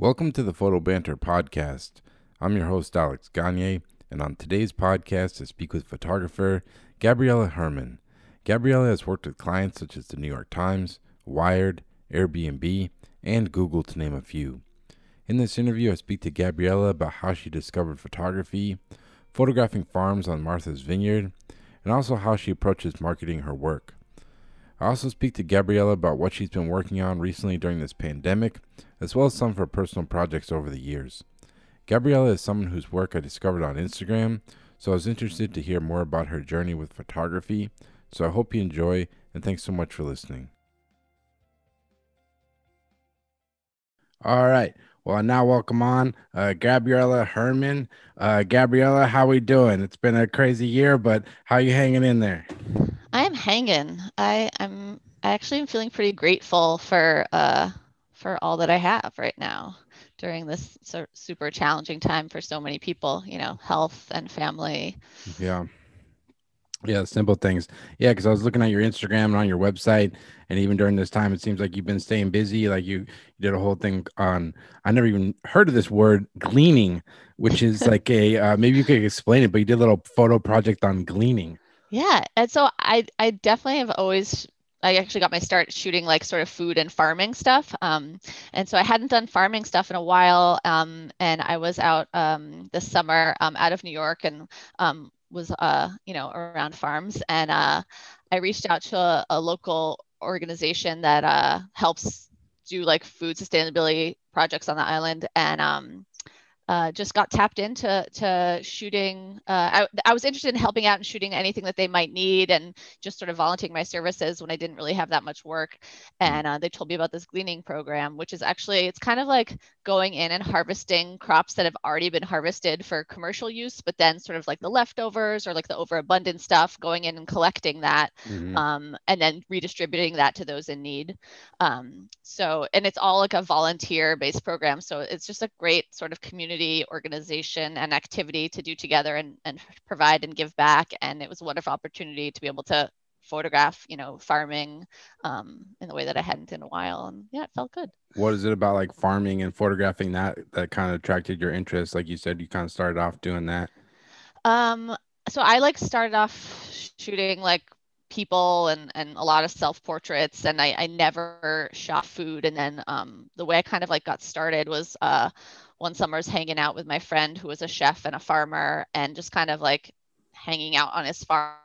Welcome to the Photo Banter podcast. I'm your host, Alex Gagne, and on today's podcast, I speak with photographer Gabriela Herman. Gabriela has worked with clients such as the New York Times, Wired, Airbnb, and Google, to name a few. In this interview, I speak to Gabriela about how she discovered photography, photographing farms on Martha's Vineyard, and also how she approaches marketing her work. I also speak to Gabriela about what she's been working on recently during this pandemic, as well as some of her personal projects over the years. Gabriela is someone whose work I discovered on Instagram, so I was interested to hear more about her journey with photography. So I hope you enjoy, and thanks so much for listening. All right. Well, now welcome on uh, Gabriela Herman. Uh, Gabriela, how are we doing? It's been a crazy year, but how you hanging in there? I'm hanging. I I'm I actually am feeling pretty grateful for uh for all that I have right now during this super challenging time for so many people, you know, health and family. Yeah. Yeah, simple things. Yeah, because I was looking at your Instagram and on your website, and even during this time, it seems like you've been staying busy. Like you, you did a whole thing on. I never even heard of this word, gleaning, which is like a uh, maybe you could explain it, but you did a little photo project on gleaning. Yeah. And so I I definitely have always I actually got my start shooting like sort of food and farming stuff. Um, and so I hadn't done farming stuff in a while. Um, and I was out um, this summer um, out of New York and um, was, uh, you know, around farms. And uh, I reached out to a, a local organization that uh, helps do like food sustainability projects on the island. And um, uh, just got tapped into to shooting. Uh, I, I, was interested in helping out and shooting anything that they might need, and just sort of volunteering my services when I didn't really have that much work. And uh, they told me about this gleaning program, which is actually it's kind of like going in and harvesting crops that have already been harvested for commercial use, but then sort of like the leftovers or like the overabundant stuff, going in and collecting that, mm-hmm. um, and then redistributing that to those in need. Um, so, and it's all like a volunteer-based program, so it's just a great sort of community community organization and activity to do together and, and provide and give back. And it was a wonderful opportunity to be able to photograph, you know, farming um, in the way that I hadn't in a while. And yeah, it felt good. What is it about like farming and photographing that that kind of attracted your interest? Like you said, you kind of started off doing that. Um, so I like started off shooting like people and and a lot of self portraits and I, I never shot food and then um, the way I kind of like got started was uh, one summer I was hanging out with my friend who was a chef and a farmer and just kind of like hanging out on his farm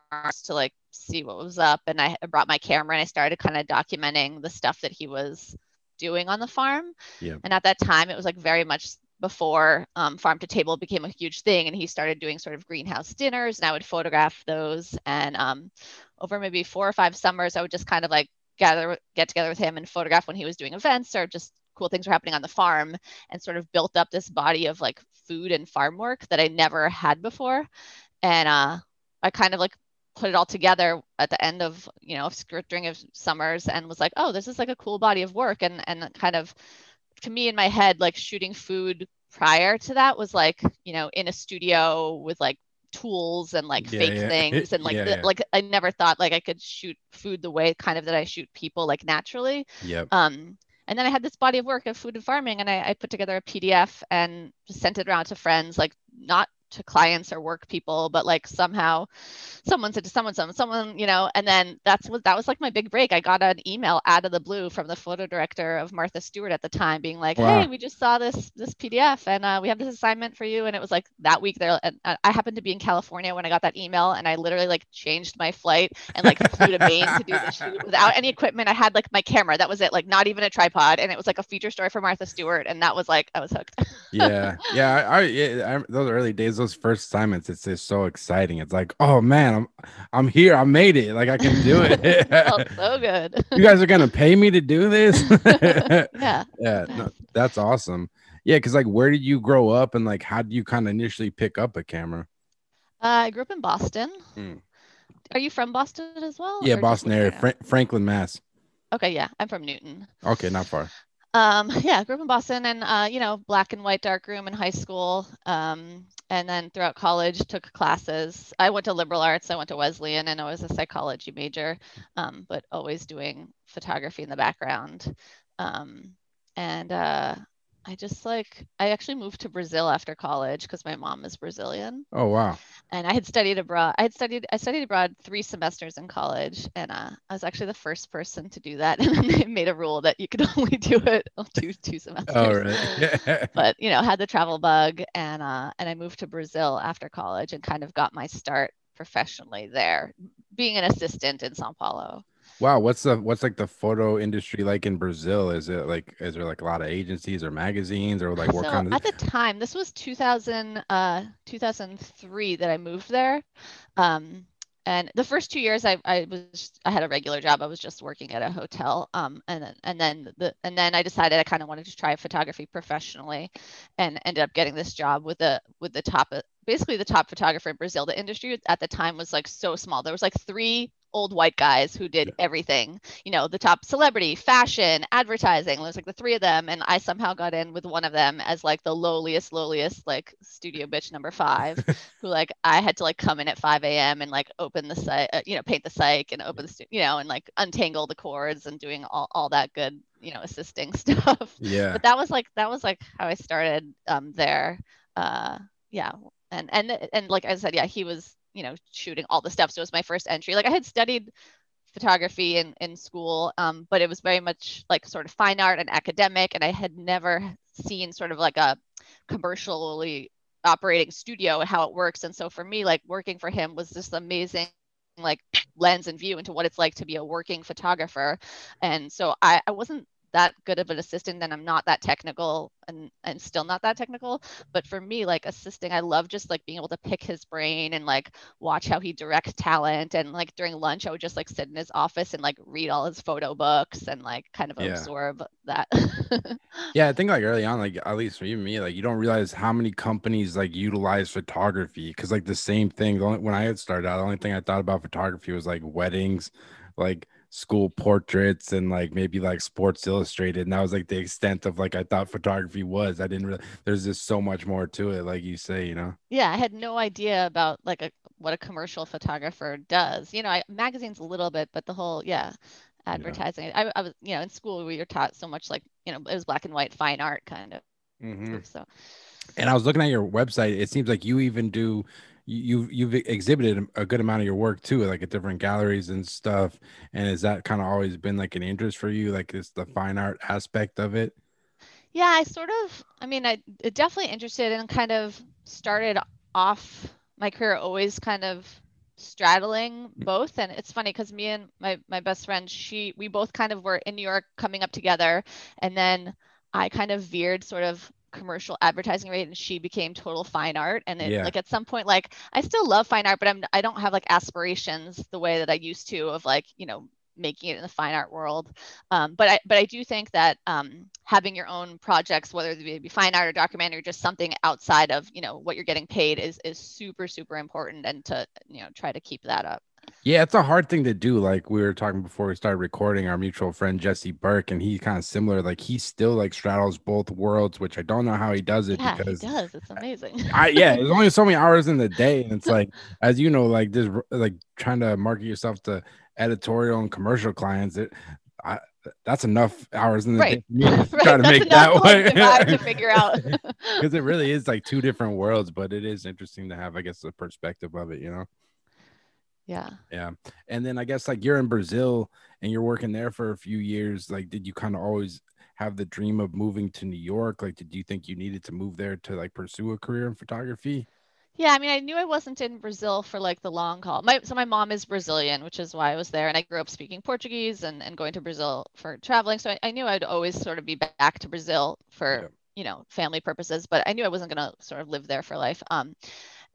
to like see what was up. And I brought my camera and I started kind of documenting the stuff that he was doing on the farm. Yeah. And at that time, it was like very much before um, farm to table became a huge thing and he started doing sort of greenhouse dinners and i would photograph those and um, over maybe four or five summers i would just kind of like gather get together with him and photograph when he was doing events or just cool things were happening on the farm and sort of built up this body of like food and farm work that I never had before. And uh, I kind of like put it all together at the end of, you know, string of summers and was like, oh, this is like a cool body of work. And, and kind of to me in my head, like shooting food prior to that was like, you know, in a studio with like tools and like yeah, fake yeah. things and like yeah, the, like I never thought like I could shoot food the way kind of that I shoot people like naturally. Yeah. Um and then I had this body of work of food and farming, and I, I put together a PDF and sent it around to friends, like not to clients or work people, but like somehow someone said to someone, someone, someone, you know, and then that's what that was like my big break. I got an email out of the blue from the photo director of Martha Stewart at the time, being like, wow. "Hey, we just saw this this PDF, and uh, we have this assignment for you." And it was like that week there, and I happened to be in California when I got that email, and I literally like changed my flight and like flew to Maine to do the shoot without any equipment. I had like my camera, that was it, like not even a tripod, and it was like a feature story for Martha Stewart, and that was like I was hooked. yeah, yeah, I, I, I, those early days, those first assignments, it's just so exciting. It's like, oh man, I'm I'm here. I made it. Like I can do it. oh, so good. you guys are gonna pay me to do this? yeah. Yeah. No, that's awesome. Yeah, because like where did you grow up and like how did you kind of initially pick up a camera? Uh, I grew up in Boston. Hmm. Are you from Boston as well? Yeah, Boston area, Fra- Franklin, Mass. Okay, yeah, I'm from Newton. Okay, not far. Um, yeah, grew up in Boston and, uh, you know, black and white dark room in high school. Um, and then throughout college, took classes. I went to liberal arts, I went to Wesleyan, and I was a psychology major, um, but always doing photography in the background. Um, and uh, I just like I actually moved to Brazil after college because my mom is Brazilian. Oh wow. And I had studied abroad. I had studied I studied abroad three semesters in college, and uh, I was actually the first person to do that. And they made a rule that you could only do it two two semesters. Oh right. but you know, had the travel bug, and uh, and I moved to Brazil after college and kind of got my start professionally there, being an assistant in Sao Paulo. Wow, what's the what's like the photo industry like in Brazil? Is it like is there like a lot of agencies or magazines or like what so kind of at the time this was 2000 uh 2003 that I moved there. Um and the first two years I, I was I had a regular job. I was just working at a hotel. Um and then and then the and then I decided I kind of wanted to try photography professionally and ended up getting this job with the with the top basically the top photographer in Brazil. The industry at the time was like so small. There was like three old white guys who did everything. You know, the top celebrity, fashion, advertising. It was like the three of them, and I somehow got in with one of them as like the lowliest, lowliest like studio bitch number five, who like I had to like come in at 5 a.m. and like open the site, uh, you know, paint the site and open the, stu- you know, and like untangle the cords and doing all all that good, you know, assisting stuff. Yeah. But that was like that was like how I started um there. Uh, yeah, and and and like I said, yeah, he was you know shooting all the stuff. So it was my first entry. Like i had studied photography in, in school um, but it was very much like sort of fine art and academic and i had never seen sort of like a commercially operating studio and how it works. And so for me like working for him was this amazing like lens and view into what it's like to be a working photographer. And so i, I wasn't that good of an assistant and I'm not that technical and and still not that technical. But for me, like assisting, I love just like being able to pick his brain and like watch how he directs talent. And like during lunch, I would just like sit in his office and like read all his photo books and like kind of yeah. absorb that. yeah, I think like early on, like at least for you and me, like you don't realize how many companies like utilize photography because like the same thing. The only, when I had started out, the only thing I thought about photography was like weddings, like school portraits and like maybe like Sports Illustrated. And that was like the extent of like I thought photography was. I didn't really there's just so much more to it, like you say, you know. Yeah, I had no idea about like a what a commercial photographer does. You know, I, magazines a little bit, but the whole yeah, advertising. Yeah. I, I was you know in school we were taught so much like you know it was black and white fine art kind of. Mm-hmm. So. And I was looking at your website. It seems like you even do you you've exhibited a good amount of your work too like at different galleries and stuff. And has that kind of always been like an interest for you? Like is the fine art aspect of it? Yeah i sort of i mean i definitely interested and kind of started off my career always kind of straddling mm. both. And it's funny because me and my my best friend she we both kind of were in new york coming up together. And then i kind of veered sort of commercial advertising rate and she became total fine art. And it, yeah. like at some point like i still love fine art but i'm i don't have like aspirations the way that i used to of like you know making it in the fine art world. Um, but i but i do think that um, having your own projects whether it be fine art or documentary just something outside of you know what you're getting paid is is super super important and to you know try to keep that up yeah, it's a hard thing to do. Like we were talking before we started recording, our mutual friend Jesse Burke, and he's kind of similar. Like he still like straddles both worlds, which I don't know how he does it yeah, because he does. It's amazing. I yeah, there's only so many hours in the day, and it's like as you know, like this like trying to market yourself to editorial and commercial clients. It I, that's enough hours in the right. day to right. try to make that way to figure out because it really is like two different worlds, but it is interesting to have, I guess, the perspective of it. You know. Yeah. Yeah. And then I guess like you're in Brazil and you're working there for a few years. Like, did you kind of always have the dream of moving to New York? Like, did you think you needed to move there to like pursue a career in photography? Yeah, I mean, I knew I wasn't in Brazil for like the long haul. My so my mom is Brazilian, which is why I was there, and I grew up speaking Portuguese and, and going to Brazil for traveling. So I, I knew I'd always sort of be back to Brazil for yeah. you know family purposes, but I knew I wasn't gonna sort of live there for life. Um,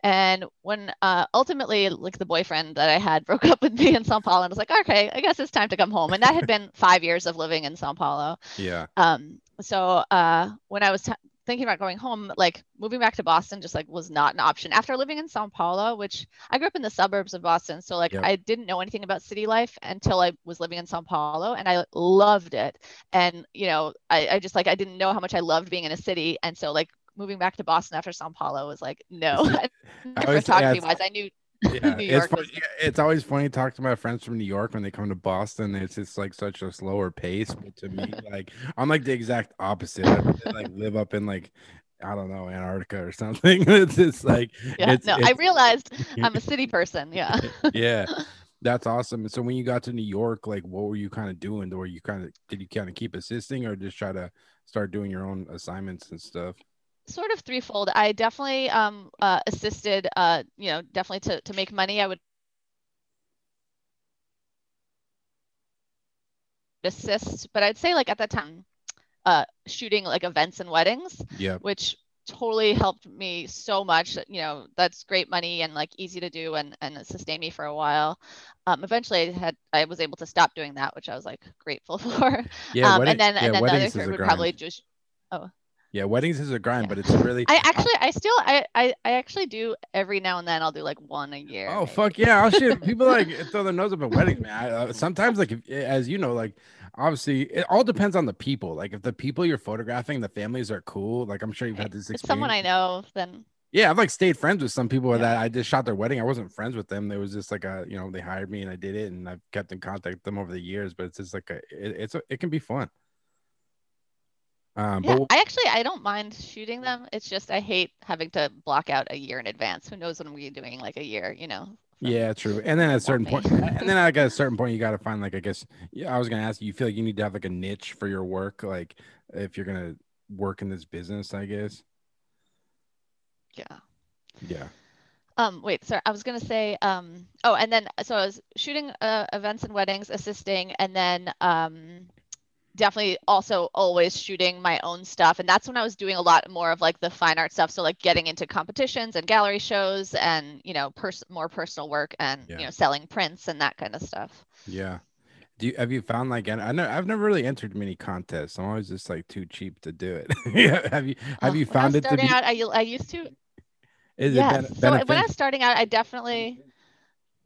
and when uh, ultimately, like the boyfriend that I had broke up with me in Sao Paulo, and I was like, okay, I guess it's time to come home. And that had been five years of living in Sao Paulo. Yeah. Um. So uh, when I was t- thinking about going home, like moving back to Boston, just like was not an option. After living in Sao Paulo, which I grew up in the suburbs of Boston, so like yep. I didn't know anything about city life until I was living in Sao Paulo, and I loved it. And you know, I, I just like I didn't know how much I loved being in a city, and so like moving back to Boston after Sao Paulo was like, no. photography wise, I knew Yeah, it's funny. was- It's always funny to talk to my friends from New York when they come to Boston. It's just like such a slower pace. But to me, like I'm like the exact opposite. I really, like live up in like I don't know Antarctica or something. It's just like Yeah, it's, no, I realized I'm a city person. Yeah. yeah, that's awesome. So when you got to New York, like what were you kind of doing? Or you kind of did you kind of keep assisting or just try to start doing your own assignments and stuff? Sort of threefold. I definitely um, uh, assisted, uh, you know, definitely to, to make money. I would assist, but I'd say like at that time, uh, shooting like events and weddings, Yeah, which totally helped me so much. You know, that's great money and like easy to do and and it sustained me for a while. Um, eventually, I had I was able to stop doing that, which I was like grateful for. yeah. um, wedding- and then yeah, and then the other weddings third a would grind. probably just Yeah, weddings is a grind, Yeah. but it's really. I actually, I still, I, I, I actually do every now and then. I'll do like one a year. Oh fuck yeah! I'll shit. People like throw their nose up at weddings, man. I, uh, sometimes, like if, as you know, like obviously, it all depends on the people. Like if the people you're photographing, the families are cool. Like I'm sure you've had this experience. it's someone I know, then Yeah, I've like stayed friends with some people Yeah. that I just shot their wedding. I wasn't friends with them. There was just like a, you know, they hired me and I did it, and I've kept in contact with them over the years. But it's just like a, it, it's a, it can be fun. Um, yeah, but I actually I don't mind shooting them. It's just I hate having to block out a year in advance. Who knows when we're doing like a year, you know? Yeah, true. And then at a certain point, and then like at a certain point, you got to find like I guess. Yeah, I was gonna ask you. You feel like you need to have like a niche for your work, like if you're gonna work in this business, I guess. Yeah. Yeah. Um, wait, sorry, I was gonna say, um, oh, and then so I was shooting uh, events and weddings, assisting, and then um, definitely also always shooting my own stuff. And that's when I was doing a lot more of like the fine art stuff. So like getting into competitions and gallery shows and, you know, pers- more personal work and, Yeah. you know, selling prints and that kind of stuff. Yeah. Do you have you found like I know I've never really entered many contests. I'm always just like too cheap to do it. Have you have you when I found was it to starting be? out, I, I used to, Is yes. so when I was starting out, I definitely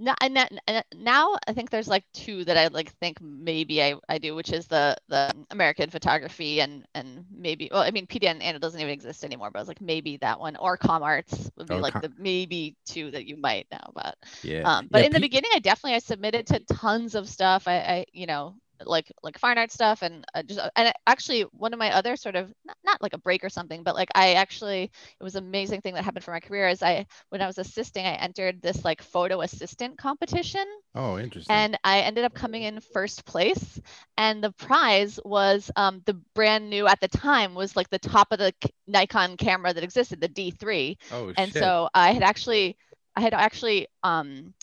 now, I, ne- n- now I think there's like two that I like think maybe I, I do, which is the the American photography and and maybe well I mean PDN and it doesn't even exist anymore, but I was like maybe that one or Com Arts would be Oh, like Com- the maybe two that you might know about. yeah. Um, but Yeah, in the beginning, I definitely I submitted to tons of stuff. I, I you know like like fine art stuff and uh, just and actually one of my other sort of not, not like a break or something, but like I actually it was an amazing thing that happened for my career is I when I was assisting, I entered this like photo assistant competition Oh, interesting. and I ended up coming in first place. And the prize was um, the brand new at the time was like the top of the Nikon camera that existed, the D3 oh and shit. so I had actually I had actually um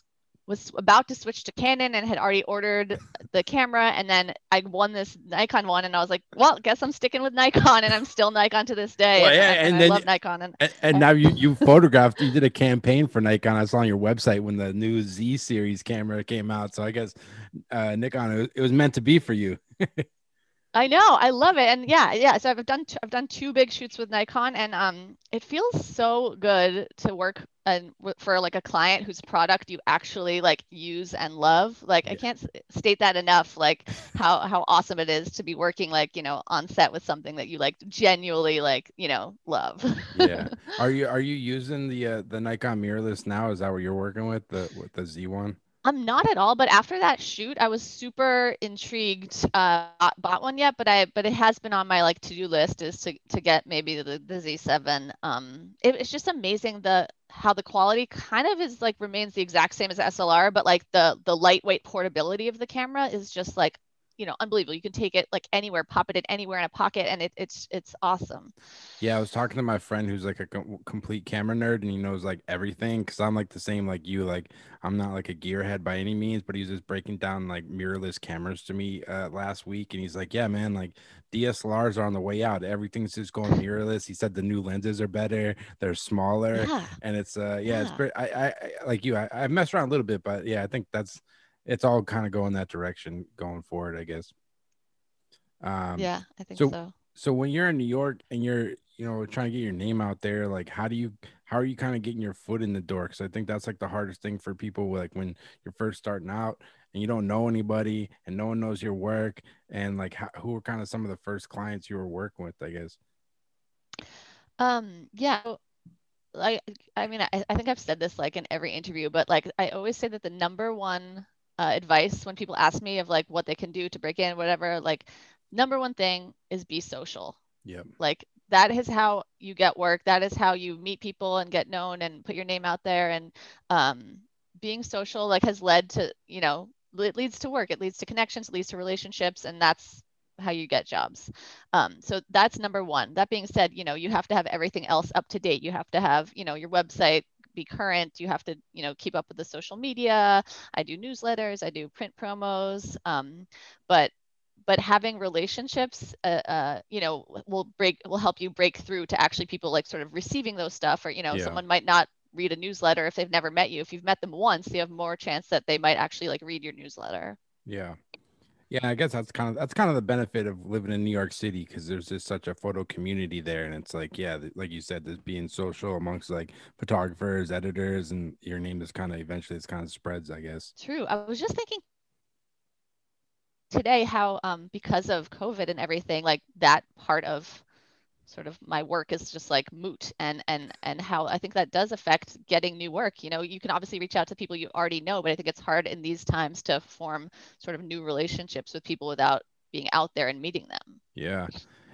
was about to switch to Canon and had already ordered the camera and then I won this Nikon one and I was like, well, guess I'm sticking with Nikon and I'm still Nikon to this day. Well, and, yeah, and and I then love Nikon and and, and now you you photographed you did a campaign for Nikon. I saw on your website when the new Z series camera came out. So I guess uh Nikon it was meant to be for you. I know, I love it. And yeah, yeah. So I've done t- I've done two big shoots with Nikon, and um, it feels so good to work and w- for like a client whose product you actually like use and love. Like I can't s- state that enough. Like how how awesome it is to be working like you know on set with something that you like genuinely like you know love. Yeah. Are you are you using the uh, the Nikon mirrorless now? Is that what you're working with the with the Z one? I'm not at all, but after that shoot, I was super intrigued. Uh, bought- bought one yet, but I but it has been on my like to do list is to to get maybe the, the Z7. Um, it, it's just amazing the how the quality kind of is like remains the exact same as SLR, but like the the lightweight portability of the camera is just like you know unbelievable. You can take it like anywhere, pop it in anywhere in a pocket, and it, it's it's awesome. Yeah, I was talking to my friend who's like a com- complete camera nerd and he knows like everything because I'm like the same like you. Like I'm not like a gearhead by any means, but he's just breaking down like mirrorless cameras to me uh, last week, and he's like, "Yeah, man, like DSLRs are on the way out. Everything's just going mirrorless." He said the new lenses are better, they're smaller, Yeah. and it's uh yeah, it's Yeah. pretty. I, I I like you. I I messed around a little bit, but yeah, I think that's it's all kind of going that direction going forward. I guess. Um, yeah, I think so- so. so when you're in New York and you're you know trying to get your name out there, like how do you how are you kind of getting your foot in the door? Because I think that's like the hardest thing for people like when you're first starting out and you don't know anybody and no one knows your work and like how, who were kind of some of the first clients you were working with, I guess. Um, yeah. so like I mean I, I think I've said this like in every interview, but like I always say that the number one uh, advice when people ask me of like what they can do to break in, whatever, like number one thing is be social. Yeah. Like that is how you get work. That is how you meet people and get known and put your name out there. And um, being social like has led to you know it leads to work. It leads to connections. It leads to relationships, and that's how you get jobs. Um, so that's number one. That being said, you know, you have to have everything else up to date. You have to have, you know, your website be current. You have to, you know, keep up with the social media. I do newsletters. I do print promos. Um, but but having relationships, uh, uh, you know, will break will help you break through to actually people like sort of receiving those stuff, or you know, yeah. someone might not read a newsletter if they've never met you. If you've met them once, you have more chance that they might actually like read your newsletter. Yeah. Yeah, I guess that's kind of that's kind of the benefit of living in New York City because there's just such a photo community there, and it's like, yeah, like you said, this being social amongst like photographers, editors, and your name is kind of eventually it's kind of spreads, I guess. True. I was just thinking today how um because of COVID and everything, like that part of sort of my work is just like moot and and and how I think that does affect getting new work. You know, you can obviously reach out to people you already know, but I think it's hard in these times to form sort of new relationships with people without being out there and meeting them. Yeah.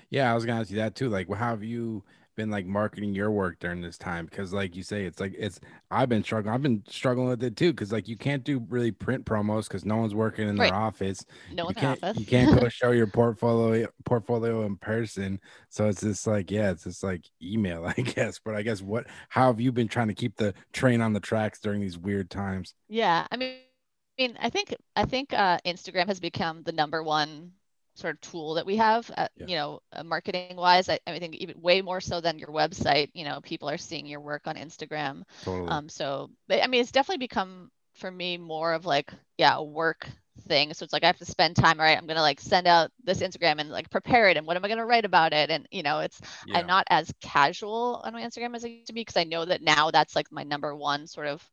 Yeah, I was gonna ask you that too. Like, how have you been like marketing your work during this time because like you say it's like it's i've been struggling i've been struggling with it too because like you can't do really print promos because no one's working in right. their office no you can't office. you can't go show your portfolio portfolio in person so it's just like yeah it's just like email i guess but i guess what how have you been trying to keep the train on the tracks during these weird times yeah i mean I mean, I think I think uh, Instagram has become the number one sort of tool that we have, uh, yeah. you know, uh, marketing wise. I, I, think even way more so than your website. You know, people are seeing your work on Instagram. Totally. Um, so, but, I mean, it's definitely become for me more of like, yeah, a work thing. So it's like I have to spend time. All right, I'm gonna like send out this Instagram and like prepare it, and what am I gonna write about it? And you know, it's yeah. I'm not as casual on my Instagram as I used to be because I know that now that's like my number one sort of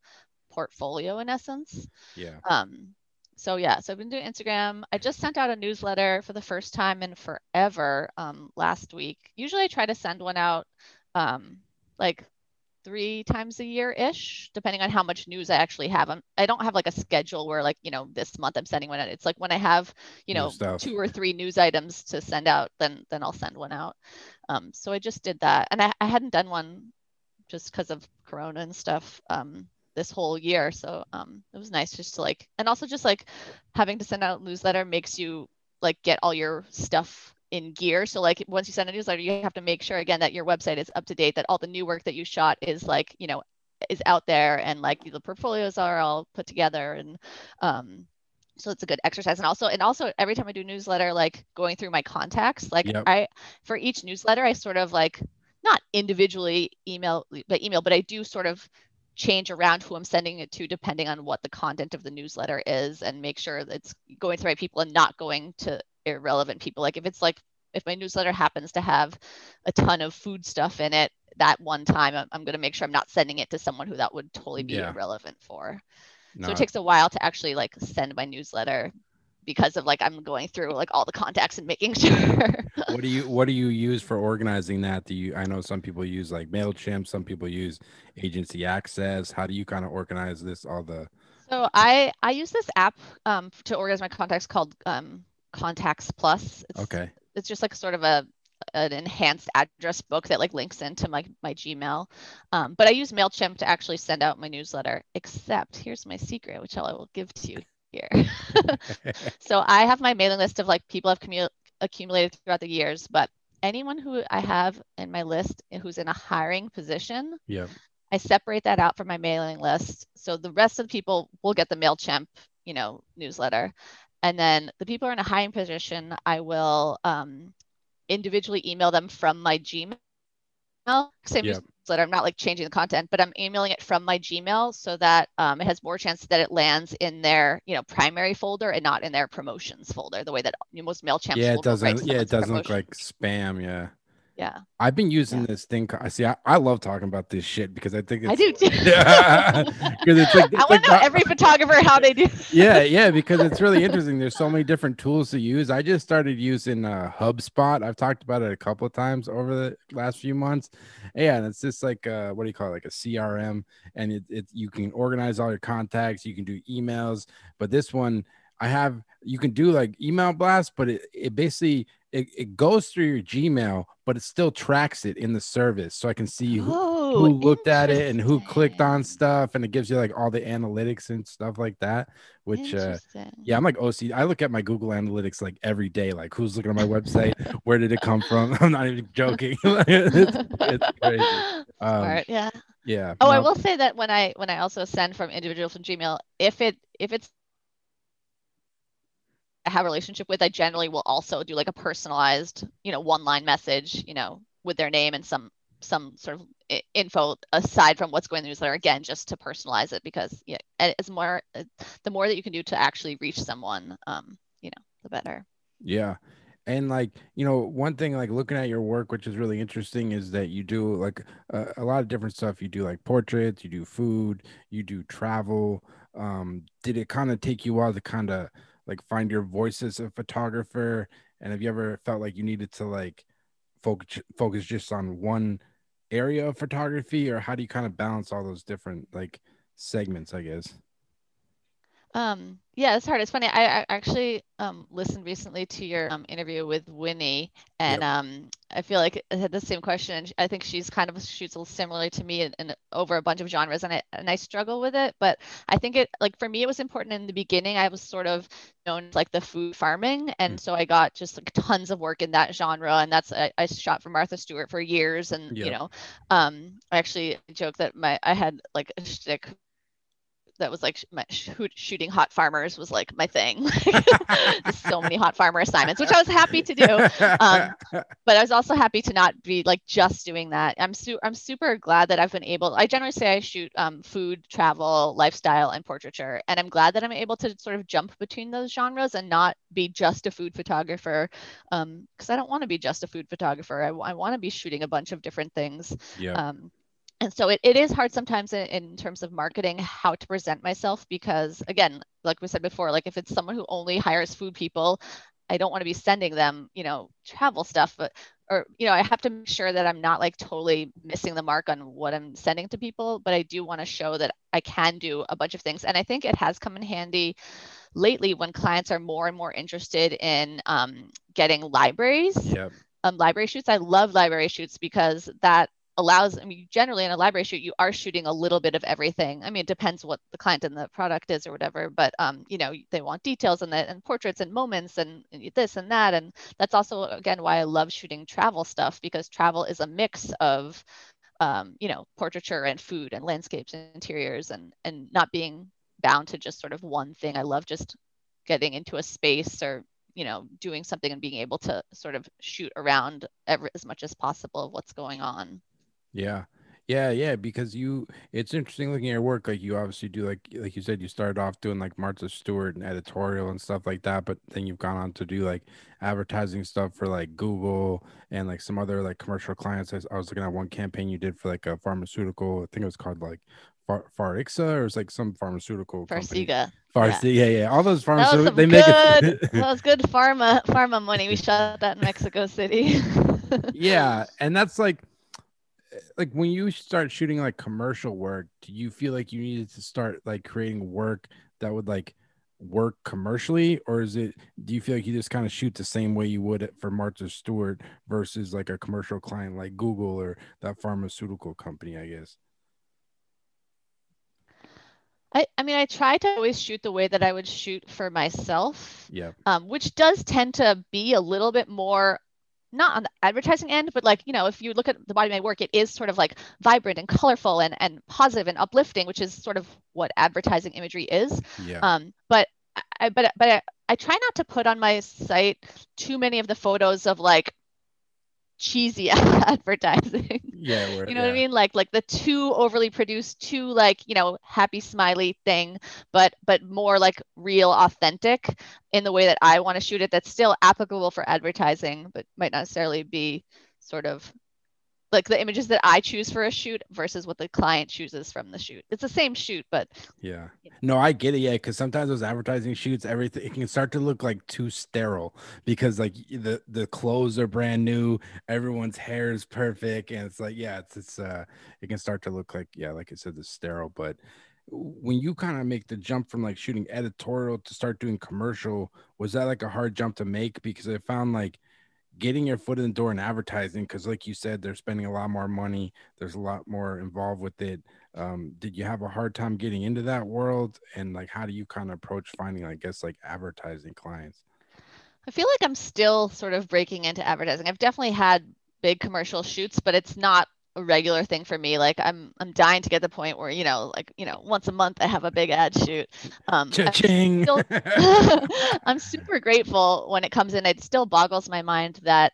portfolio in essence. Yeah. Um, so yeah, so I've been doing Instagram. I just sent out a newsletter for the first time in forever um, last week. Usually I try to send one out um, like three times a year ish, depending on how much news I actually have. I'm, I don't have like a schedule where like, you know, this month I'm sending one out. It's like when I have, you know, two or three news items to send out, then then I'll send one out. Um, so I just did that. And I, I hadn't done one just because of Corona and stuff. Um, this whole year. So um, it was nice just to like, and also just like having to send out newsletter makes you like get all your stuff in gear. So like once you send a newsletter, you have to make sure again that your website is up to date, that all the new work that you shot is like, you know, is out there and like the portfolios are all put together and um so it's a good exercise and also and also every time i do newsletter like going through my contacts like yep. i for each newsletter i sort of like not individually email but email but i do sort of change around who I'm sending it to depending on what the content of the newsletter is and make sure that it's going to the right people and not going to irrelevant people. Like if it's like if my newsletter happens to have a ton of food stuff in it that one time, I'm, I'm going to make sure I'm not sending it to someone who that would totally be yeah. irrelevant for. No. So it takes a while to actually like send my newsletter because of like I'm going through like all the contacts and making sure. what do you what do you use for organizing that? Do you I know some people use like Mailchimp, some people use Agency Access. How do you kind of organize this all the So I I use this app um, to organize my contacts called um, Contacts Plus. It's, okay. It's just like sort of a an enhanced address book that like links into my my Gmail. Um, but I use Mailchimp to actually send out my newsletter. Except here's my secret, which I will give to you here. so I have my mailing list of like people I've commu- accumulated throughout the years, but anyone who I have in my list who's in a hiring position, yeah. I separate that out from my mailing list. So the rest of the people will get the MailChimp, you know, newsletter. And then the people who are in a hiring position, I will um, individually email them from my Gmail. Same newsletter. I'm not like changing the content, but I'm emailing it from my Gmail so that um, it has more chance that it lands in their you know primary folder and not in their promotions folder. The way that most Mailchimp yeah, it doesn't yeah it doesn't look like spam. Yeah. Yeah. I've been using Yeah. this thing. I see. I, I love talking about this shit because I think it's I do too. Yeah, 'Cause it's like- I it's want like to know every photographer how they do. yeah, yeah, because it's really interesting. There's so many different tools to use. I just started using uh, HubSpot. I've talked about it a couple of times over the last few months. Yeah, and it's just like uh, what do you call it? Like a CRM, and it, it you can organize all your contacts. You can do emails, but this one I have you can do like email blast, but it, it basically it, it goes through your Gmail, but it still tracks it in the service, so I can see who, Oh, who looked at it and who clicked on stuff and it gives you like all the analytics and stuff like that which uh yeah i'm like oc i look at my google analytics like every day like who's looking at my website? Where did it come from? I'm not even joking. It's, it's crazy. Um, Smart, yeah. yeah Oh, I will say that when I when I also send from individual from Gmail, if it if it's have a relationship with, I generally will also do like a personalized, you know, one line message, you know, with their name and some some sort of info aside from what's going in the newsletter again just to personalize it because yeah it's more uh, the more that you can do to actually reach someone um you know the better. Yeah. And like you know one thing like looking at your work which is really interesting is that you do like a, a lot of different stuff. You do like portraits you do food you do travel. Um did it kind of take you a while to kind of like find your voice as a photographer? And have you ever felt like you needed to like focus focus just on one area of photography? Or how do you kind of balance all those different like segments i guess Um, yeah, it's hard. It's funny. I, I actually um, listened recently to your um, interview with Winnie, and um, I feel like I had the same question. and I think she's kind of shoots a little similarly to me and, and over a bunch of genres, and I and I struggle with it. But I think it like for me, it was important in the beginning. I was sort of known as like the food farming, and Mm. so I got just like tons of work in that genre, and that's I, I shot for Martha Stewart for years, and Yeah. you know, um, I actually joke that my I had like a shtick that was like sh- shooting hot farmers was like my thing. So many hot farmer assignments, which I was happy to do. Um, But I was also happy to not be like just doing that. I'm su- I'm super glad that I've been able. I generally say I shoot um, food, travel, lifestyle, and portraiture, and I'm glad that I'm able to sort of jump between those genres and not be just a food photographer, because I don't want to be just a food photographer. I, I want to be shooting a bunch of different things. yeah Um, and so it, it is hard sometimes in, in terms of marketing how to present myself because again, like we said before, like if it's someone who only hires food people, I don't want to be sending them, you know, travel stuff, but or you know, I have to make sure that I'm not like totally missing the mark on what I'm sending to people, but I do want to show that I can do a bunch of things. And I think it has come in handy lately when clients are more and more interested in um, getting libraries yeah um, library shoots. I love library shoots because that allows, I mean, generally in a library shoot, you are shooting a little bit of everything. I mean, it depends what the client and the product is or whatever, but, um, you know, they want details and, the, and portraits and moments and, and this and that. And that's also, again, why I love shooting travel stuff because travel is a mix of, um, you know, portraiture and food and landscapes and interiors and, and not being bound to just sort of one thing. I love just getting into a space or you know doing something and being able to sort of shoot around ever as much as possible of what's going on Yeah. Yeah, yeah, because you it's interesting looking at your work. Like you obviously do like like you said, you started off doing like Martha Stewart and editorial and stuff like that, but then you've gone on to do like advertising stuff for like Google and like some other like commercial clients. I was, I was looking at one campaign you did for like a pharmaceutical, I think it was called like Far Farixa or it's like some pharmaceutical company. Farxiga. Farsi, yeah. yeah, All those That was pharmaceutical some they make good. it that was good pharma pharma money. We shot that in Mexico City. yeah and that's like like when you start shooting like commercial work do you feel like you needed to start like creating work that would like work commercially? Or is it do you feel like you just kind of shoot the same way you would for martha stewart versus like a commercial client like google or that pharmaceutical company i guess? I, I mean, I try to always shoot the way that I would shoot for myself, yeah um, which does tend to be a little bit more not on the advertising end, but like, you know, if you look at the body of my work, it is sort of like vibrant and colorful and, and positive and uplifting, which is sort of what advertising imagery is. yeah Um, but I, but but I, I try not to put on my site too many of the photos of like cheesy advertising. yeah You know yeah. what I mean? Like like the too overly produced, too like, you know, happy smiley thing, but but more like real authentic in the way that I want to shoot it that's still applicable for advertising, but might not necessarily be sort of like the images that I choose for a shoot versus what the client chooses from the shoot. It's the same shoot, but yeah. No, I get it. Yeah, because sometimes those advertising shoots, everything it can start to look like too sterile because like the the clothes are brand new, everyone's hair is perfect, and it's like yeah, it's it's uh it can start to look like yeah, like I said, the sterile. But when you kind of make the jump from like shooting editorial to start doing commercial, was that like a hard jump to make? Because I found like getting your foot in the door in advertising because like you said they're spending a lot more money there's a lot more involved with it. Um, did you have a hard time getting into that world? And like how do you kind of approach finding i guess like advertising clients? I feel like i'm still sort of breaking into advertising. I've definitely had big commercial shoots but it's not a regular thing for me. Like I'm I'm dying to get the point where, you know, like, you know, once a month I have a big ad shoot. Um Cha-ching. I'm, still, I'm super grateful when it comes in. It still boggles my mind that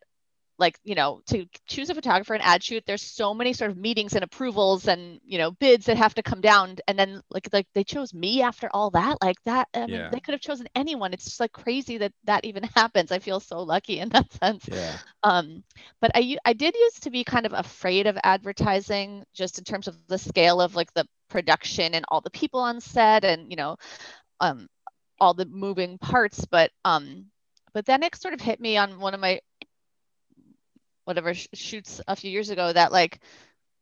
like you know to choose a photographer and ad shoot there's so many sort of meetings and approvals and you know bids that have to come down. And then like like they chose me after all that like that i mean yeah. they could have chosen anyone. It's just like crazy that that even happens. I feel so lucky in that sense. Yeah. Um but i i did used to be kind of afraid of advertising just in terms of the scale of like the production and all the people on set and you know um all the moving parts. But um but then it sort of hit me on one of my whatever sh- shoots a few years ago that like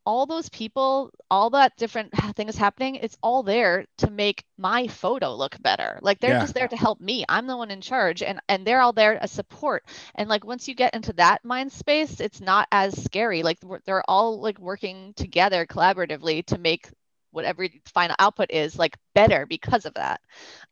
all those people, all that different things happening, it's all there to make my photo look better. Like they're yeah. just there to help me. I'm the one in charge and and they're all there as support. And like once you get into that mind space, it's not as scary. Like they're all like working together collaboratively to make whatever final output is like better because of that.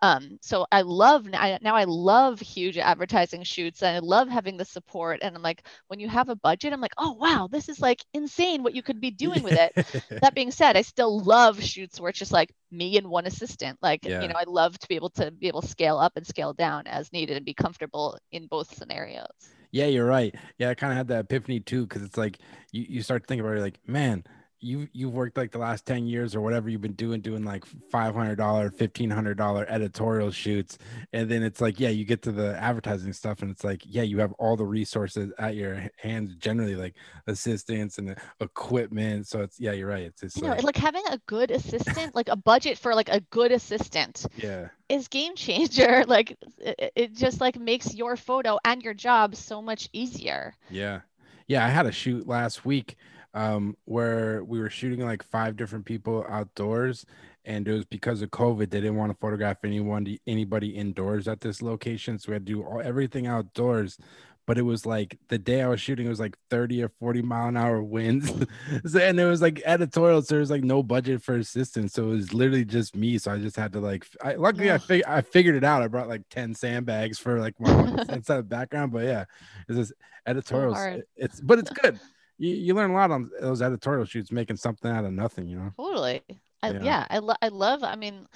Um, so i love now i love huge advertising shoots and i love having the support and i'm like when you have a budget i'm like oh wow this is like insane what you could be doing with it. That being said i still love shoots where it's just like me and one assistant like yeah. you know i love to be able to be able to scale up and scale down as needed and be comfortable in both scenarios. Yeah you're right. Yeah i kind of had that epiphany too because it's like you, you start thinking about it like man you you've worked like the last 10 years or whatever you've been doing doing like $500 $1500 editorial shoots and then it's like yeah you get to the advertising stuff and it's like yeah you have all the resources at your hands generally like assistants and equipment so it's yeah you're right it's just like, like having a good assistant like a budget for like a good assistant yeah. is game changer like it, it just like makes your photo and your job so much easier. Yeah yeah i had a shoot last week um, where we were shooting like five different people outdoors, and it was because of COVID. They didn't want to photograph anyone, anybody indoors at this location, so we had to do all, everything outdoors. But it was like the day I was shooting, it was like 30 or 40 mile an hour winds. so, and it was like editorial, so there was like no budget for assistance. So it was literally just me. So I just had to like, I, luckily I, fig- I figured it out. I brought like 10 sandbags for like my inside the background. But yeah, it's just editorials. So it's, but it's good you, you learn a lot on those editorial shoots, making something out of nothing, you know? Totally. I, yeah. yeah, I, lo- I love, I mean,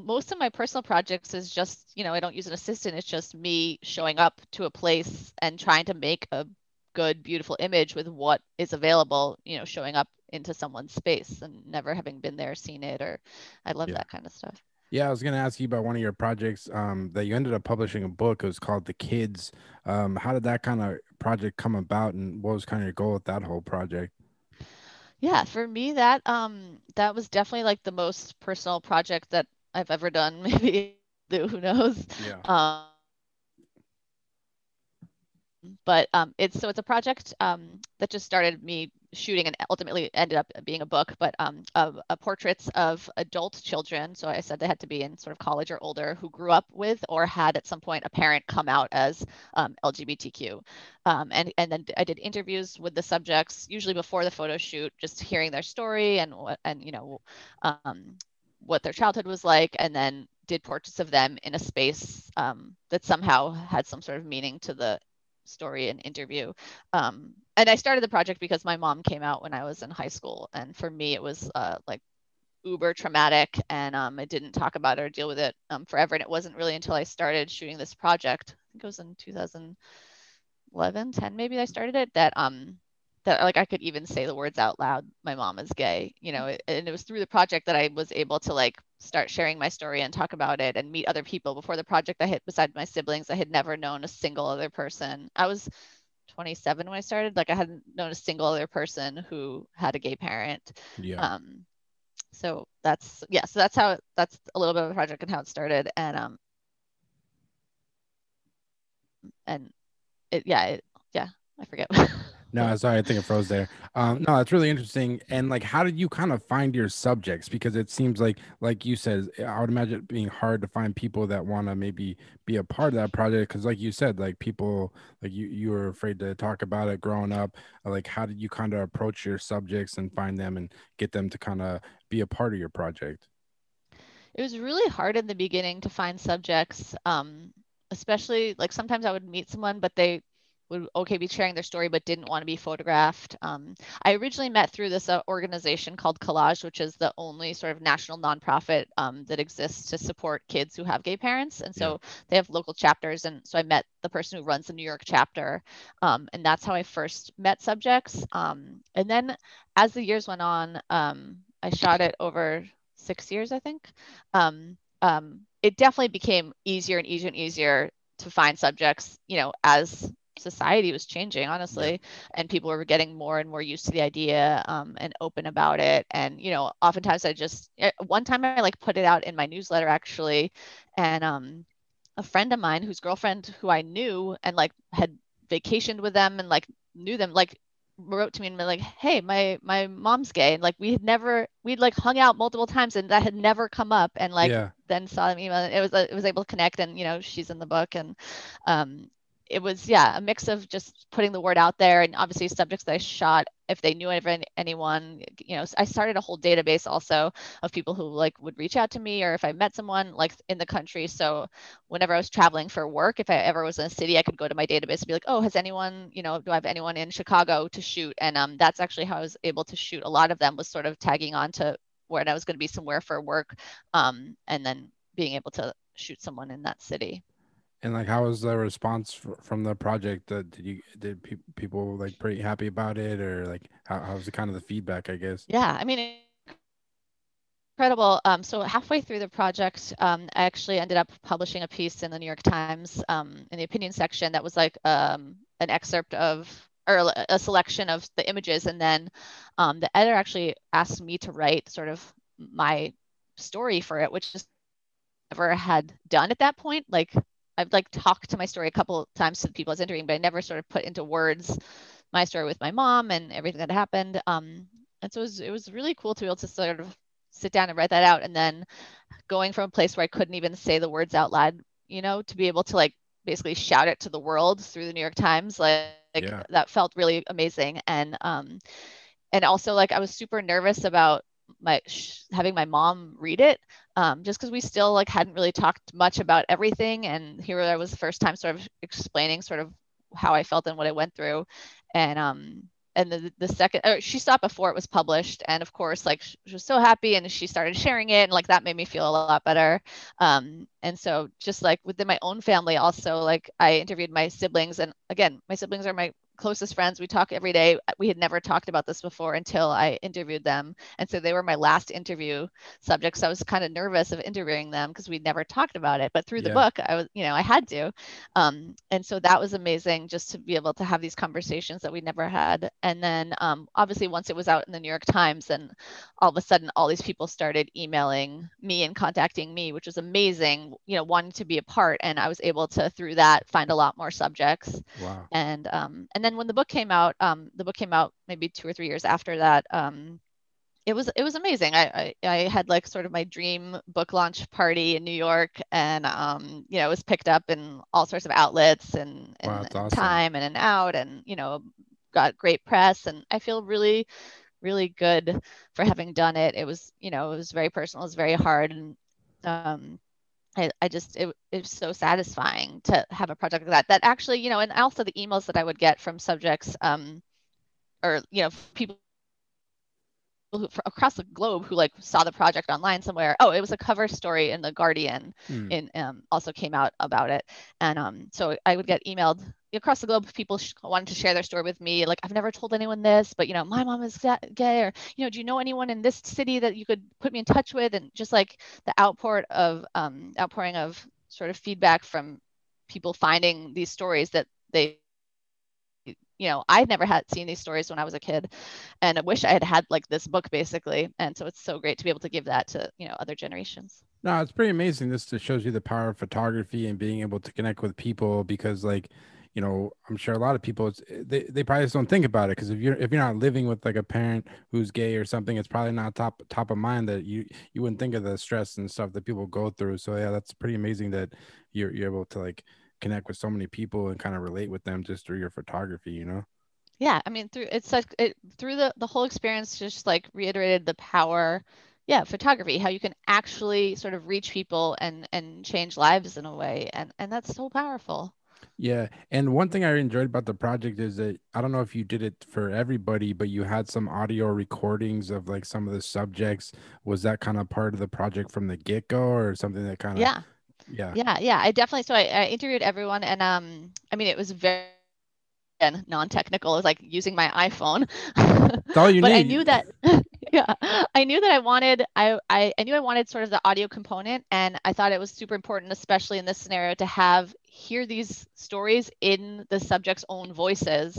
most of my personal projects is just, you know, I don't use an assistant. It's just me showing up to a place and trying to make a good, beautiful image with what is available, you know, showing up into someone's space and never having been there, seen it, or I love yeah. that kind of stuff. Yeah, I was going to ask you about one of your projects um, that you ended up publishing a book. It was called The Kids. Um, how did that kind of project come about, and what was kind of your goal with that whole project? Yeah, for me, that um, that was definitely like the most personal project that I've ever done. Maybe who knows? Yeah. Um, but um, it's so it's a project um, that just started me shooting and ultimately ended up being a book, but um, of, of, portraits of adult children. So I said they had to be in sort of college or older who grew up with or had at some point a parent come out as um, LGBTQ. Um, and and then I did interviews with the subjects, usually before the photo shoot, just hearing their story and what and you know um, what their childhood was like, and then did portraits of them in a space um, that somehow had some sort of meaning to the story and interview. Um, and I started the project because my mom came out when I was in high school, and for me it was uh, like uber traumatic, and um, I didn't talk about it or deal with it um, forever. And it wasn't really until I started shooting this project, I think it was in 2011, 10 maybe I started it, that um that like I could even say the words out loud. My mom is gay, you know, and it was through the project that I was able to like start sharing my story and talk about it and meet other people. Before the project, I had, beside my siblings, I had never known a single other person. I was 27 when I started. Like I hadn't known a single other person who had a gay parent. Yeah. Um, so that's yeah. So that's how that's a little bit of a project and how it started. And um, and it yeah it, yeah I forget. No, sorry, I think it froze there. Um, no, that's really interesting. And like, how did you kind of find your subjects? Because it seems like, like you said, I would imagine it being hard to find people that want to maybe be a part of that project. Because, like you said, like people, like you, you were afraid to talk about it growing up. Like, how did you kind of approach your subjects and find them and get them to kind of be a part of your project? It was really hard in the beginning to find subjects. Um, especially like sometimes I would meet someone, but they would okay be sharing their story but didn't want to be photographed. Um, I originally met through this uh, organization called COLAGE, which is the only sort of national nonprofit um, that exists to support kids who have gay parents, and so yeah. they have local chapters. And so I met the person who runs the New York chapter, um, and that's how I first met subjects. Um, and then as the years went on, um, I shot it over six years, I think. Um, it definitely became easier and easier and easier to find subjects, you know, as society was changing honestly yeah. and people were getting more and more used to the idea um, and open about it and you know oftentimes i just eh, one time i like put it out in my newsletter actually and um, a friend of mine whose girlfriend who i knew and like had vacationed with them and like knew them like wrote to me and been like hey my my mom's gay and like we had never we'd like hung out multiple times and that had never come up and like yeah. then saw them email it was it was able to connect and you know she's in the book and um it was yeah a mix of just putting the word out there and obviously subjects that I shot if they knew of anyone you know I started a whole database also of people who like would reach out to me or if I met someone like in the country. So whenever I was traveling for work if I ever was in a city I could go to my database and be like oh has anyone you know do I have anyone in Chicago to shoot? And um, that's actually how I was able to shoot. A lot of them was sort of tagging on to where I was going to be somewhere for work um, and then being able to shoot someone in that city and like, how was the response from the project? Uh, did you did pe- people like pretty happy about it, or like how, how was the kind of the feedback? I guess. Yeah, I mean, incredible. Um, so halfway through the project, um, I actually ended up publishing a piece in the New York Times um, in the opinion section that was like um, an excerpt of or a selection of the images, and then um, the editor actually asked me to write sort of my story for it, which just never had done at that point. Like I've like talked to my story a couple times to the people I was interviewing, but I never sort of put into words my story with my mom and everything that happened. Um, and so it was, it was really cool to be able to sort of sit down and write that out. And then going from a place where I couldn't even say the words out loud, you know, to be able to like basically shout it to the world through the New York Times, like, like yeah. that felt really amazing. And, um, and also like I was super nervous about my sh- having my mom read it um, just because we still like hadn't really talked much about everything and here I was the first time sort of explaining sort of how I felt and what I went through. And um and the, the second she stopped before it was published and of course like she was so happy and she started sharing it and like that made me feel a lot better. Um, and so just like within my own family also like i interviewed my siblings and again my siblings are my closest friends. We talk every day. We had never talked about this before until I interviewed them. And so they were my last interview subjects. So I was kind of nervous of interviewing them because we'd never talked about it. But through the yeah. book, I was, you know, I had to. Um, and so that was amazing just to be able to have these conversations that we never had. And then um, obviously, once it was out in the New York Times, and all of a sudden, all these people started emailing me and contacting me, which was amazing, you know, wanting to be a part. And I was able to, through that, find a lot more subjects. Wow. And, um, and and then when the book came out, um, the book came out maybe two or three years after that. Um, it was it was amazing. I, I, I had like sort of my dream book launch party in New York, and um, you know, it was picked up in all sorts of outlets and, and, wow, awesome. time and, and out, and you know, got great press. And I feel really, really good for having done it. It was you know, it was very personal. It was very hard, and um, I, I just it, it was so satisfying to have a project like that that actually you know and also the emails that i would get from subjects um or you know people who, across the globe who like saw the project online somewhere. Oh it was a cover story in the guardian mm. in um, also came out about it. And um so i would get emailed across the globe people sh- wanted to share their story with me like i've never told anyone this but you know my mom is gay or you know do you know anyone in this city that you could put me in touch with? And just like the outpour of um, outpouring of sort of feedback from people finding these stories that they you know i'd never had seen these stories when i was a kid and i wish i had had like this book basically and so it's so great to be able to give that to you know other generations. No it's pretty amazing. This just shows you the power of photography and being able to connect with people because like you know i'm sure a lot of people eh, they, they probably just don't think about it because if you're if you're not living with like a parent who's gay or something it's probably not top top of mind that you you wouldn't think of the stress and stuff that people go through. So yeah that's pretty amazing that you're you're able to like connect with so many people and kind of relate with them just through your photography you know yeah i mean through it's like it through the the whole experience just like reiterated the power yeah photography how you can actually sort of reach people and and change lives in a way and and that's so powerful yeah. And one thing I enjoyed about the project is that I don't know if you did it for everybody, but you had some audio recordings of like some of the subjects. Was that kind of part of the project from the get go or something that kind of. Yeah. Yeah. Yeah. Yeah. I definitely. So I, I interviewed everyone and, um, I mean, it was very, non-technical. It was like using my iPhone. That's all you but need. I knew that yeah i knew that i wanted I, I i knew i wanted sort of the audio component and i thought it was super important especially in this scenario to have hear these stories in the subject's own voices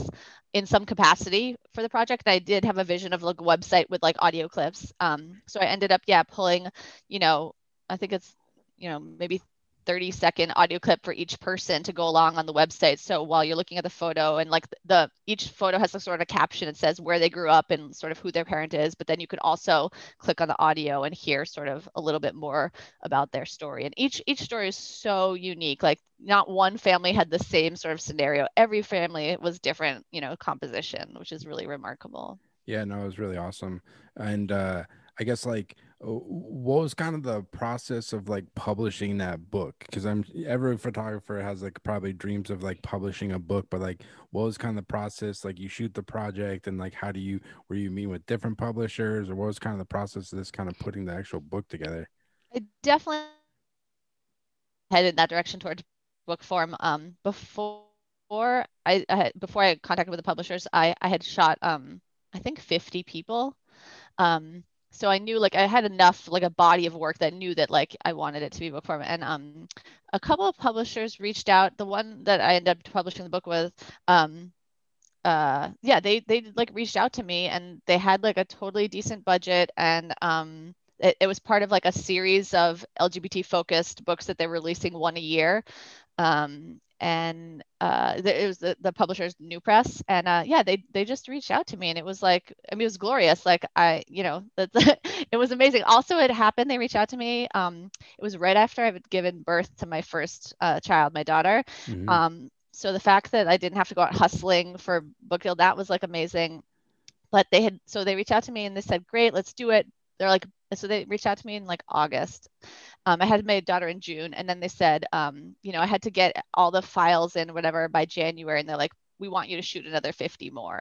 in some capacity for the project i did have a vision of like a website with like audio clips um so i ended up yeah pulling you know i think it's you know maybe 30 second audio clip for each person to go along on the website. So while you're looking at the photo and like the each photo has a sort of caption that says where they grew up and sort of who their parent is but then you could also click on the audio and hear sort of a little bit more about their story. And each each story is so unique. Like not one family had the same sort of scenario. Every family was different you know composition which is really remarkable. Yeah no it was really awesome. And uh i guess like what was kind of the process of like publishing that book? Because i'm every photographer has like probably dreams of like publishing a book but like what was kind of the process? Like you shoot the project and like how do you were you meet with different publishers or what was kind of the process of this kind of putting the actual book together? I definitely headed that direction towards book form. Um before I, I had, before i contacted with the publishers i i had shot um i think 50 people. Um so I knew like I had enough like a body of work that knew that like I wanted it to be book form. And um, a couple of publishers reached out. The one that I ended up publishing the book with, um, uh, yeah, they they like reached out to me and they had like a totally decent budget and um, it, it was part of like a series of LGBT focused books that they're releasing one a year. Um, and uh, it was the, the publisher's new press and uh, yeah they they just reached out to me and it was like i mean it was glorious like i you know it was amazing. Also it happened they reached out to me um, it was right after i had given birth to my first uh, child my daughter. Mm-hmm. um, so the fact that i didn't have to go out hustling for book deal that was like amazing. But they had so they reached out to me and they said great let's do it. They're like so they reached out to me in like august um, I had my daughter in June, and then they said, um, you know, I had to get all the files in whatever by January, and they're like, we want you to shoot another 50 more.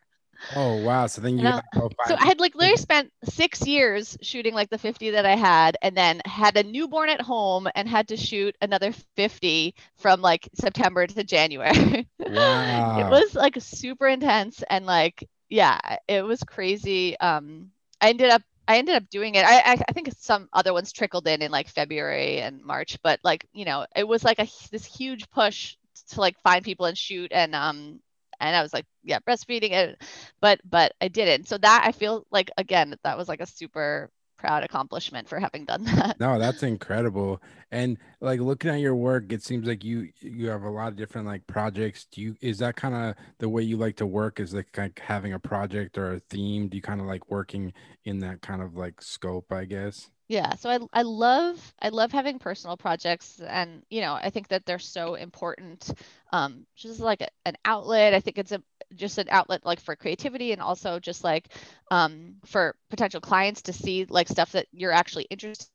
Oh wow! So then you I, so I had like literally spent six years shooting like the 50 that I had, and then had a newborn at home and had to shoot another 50 from like September to January. Wow. it was like super intense and like yeah, it was crazy. Um, I ended up I ended up doing it. I, I think some other ones trickled in in like February and March, but like you know, it was like a this huge push to like find people and shoot and um and I was like, yeah, breastfeeding it, but but I didn't. So that I feel like again that was like a super proud accomplishment for having done that. No, that's incredible. And like looking at your work, it seems like you you have a lot of different like projects. Do you is that kind of the way you like to work? Is like, like having a project or a theme? Do you kind of like working in that kind of like scope? I guess. Yeah, so I I love I love having personal projects, and you know I think that they're so important. Um, just like a, an outlet. I think it's a just an outlet like for creativity and also just like um, for potential clients to see like stuff that you're actually interested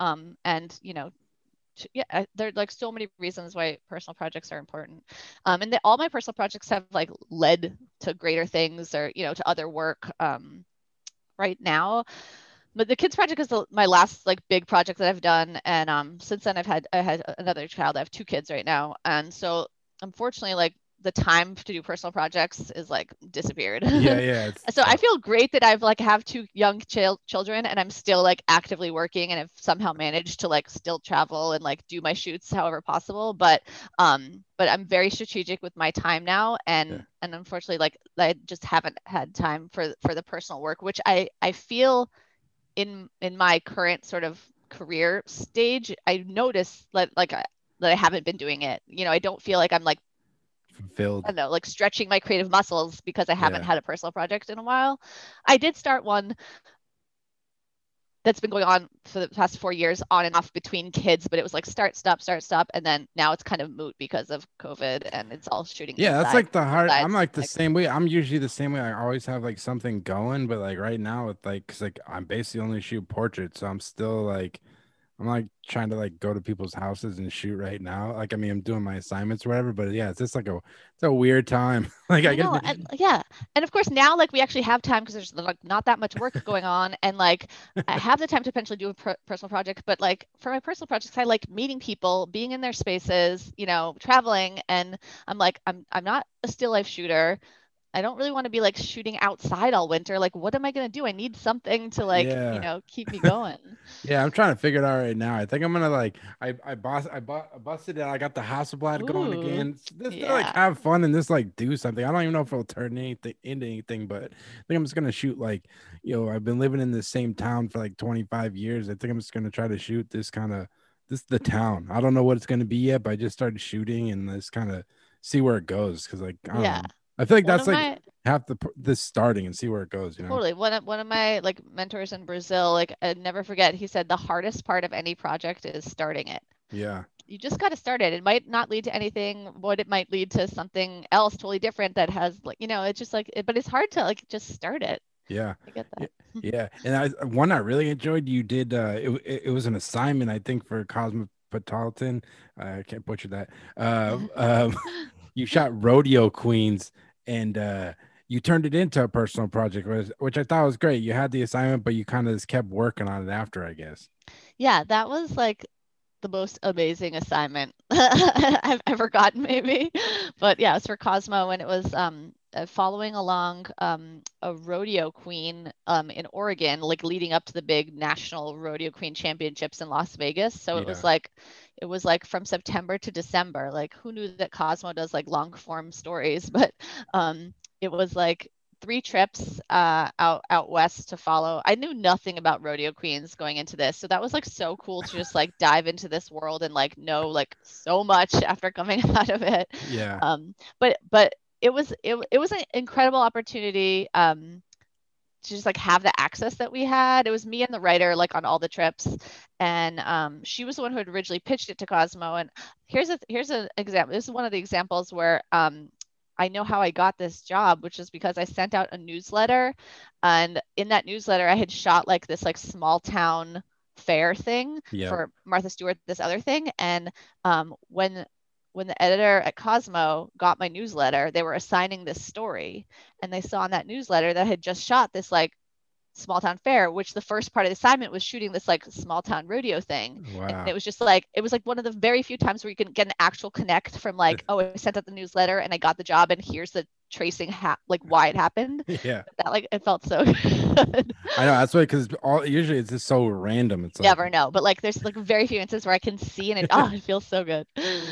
um, and you know yeah there are like so many reasons why personal projects are important. Um, and the, all my personal projects have like led to greater things or you know to other work um, right now. But the kids project is the, my last like big project that i've done and um, since then i've had i had another child. I have two kids right now. And so unfortunately like the time to do personal projects is like disappeared. Yeah, yeah. so I feel great that I've like have two young ch- children and I'm still like actively working and have somehow managed to like still travel and like do my shoots however possible. But um, but I'm very strategic with my time now and yeah. and unfortunately like I just haven't had time for for the personal work, which I I feel in in my current sort of career stage, I notice like like that I haven't been doing it. You know, I don't feel like I'm like fulfilled. I don't know, like stretching my creative muscles because I haven't yeah. had a personal project in a while. I did start one that's been going on for the past four years on and off between kids, but it was like start, stop, start, stop. And then now it's kind of moot because of COVID and it's all shooting. Yeah, inside, that's like the hard. I'm like the like, same way. I'm usually the same way. I always have like something going, but like right now with like, cause like I'm basically only shoot portraits. So I'm still like, I'm like trying to like go to people's houses and shoot right now. Like I mean, I'm doing my assignments or whatever, but yeah, it's just like a it's a weird time. like I, I know, and, yeah, and of course now like we actually have time because there's like not that much work going on, and like I have the time to potentially do a per- personal project. But like for my personal projects, I like meeting people, being in their spaces, you know, traveling, and I'm like I'm I'm not a still life shooter. I don't really want to be like shooting outside all winter. Like, what am I gonna do? I need something to like, yeah. you know, keep me going. yeah, I'm trying to figure it out right now. I think I'm gonna like, I I boss I bought I busted it. I got the Hasselblad going again. This yeah. like have fun and just like do something. I don't even know if it'll turn anything into anything, but I think I'm just gonna shoot like, you know, I've been living in the same town for like 25 years. I think I'm just gonna try to shoot this kind of this the town. I don't know what it's gonna be yet, but I just started shooting and just kind of see where it goes because like I yeah. Know. I feel like one that's like my, half the this starting and see where it goes. You know, totally. One of one of my like mentors in Brazil, like I never forget, he said the hardest part of any project is starting it. Yeah. You just got to start it. It might not lead to anything. but it might lead to something else totally different that has like you know, it's just like, it, but it's hard to like just start it. Yeah. I get that. Yeah. And I one I really enjoyed. You did. uh It it was an assignment I think for Cosmopolitan. I can't butcher that. Uh, um, you shot rodeo queens and uh, you turned it into a personal project, which I thought was great. You had the assignment, but you kind of just kept working on it after, I guess. Yeah, that was like the most amazing assignment I've ever gotten, maybe. But yeah, it was for Cosmo, and it was um, uh, following along um, a rodeo queen um, in Oregon, like leading up to the big national rodeo queen championships in Las Vegas. So yeah. it was like, it was like from September to December. Like, who knew that Cosmo does like long form stories? But um, it was like three trips uh, out out west to follow. I knew nothing about rodeo queens going into this, so that was like so cool to just like dive into this world and like know like so much after coming out of it. Yeah. Um, but but it was it, it was an incredible opportunity um to just like have the access that we had it was me and the writer like on all the trips and um she was the one who had originally pitched it to cosmo and here's a here's an example this is one of the examples where um I know how I got this job, which is because I sent out a newsletter, and in that newsletter, I had shot like this like small town fair thing yep. for Martha Stewart, this other thing, and um, when when the editor at Cosmo got my newsletter, they were assigning this story. And they saw in that newsletter that I had just shot this like small town fair, which the first part of the assignment was shooting this like small town rodeo thing. Wow. And it was just like it was like one of the very few times where you can get an actual connect from like, oh, I sent out the newsletter and I got the job and here's the tracing ha- like why it happened. Yeah. That like it felt so good. I know that's why because all usually it's just so random. It's like, never know. But like there's like very few instances where I can see and it oh it feels so good.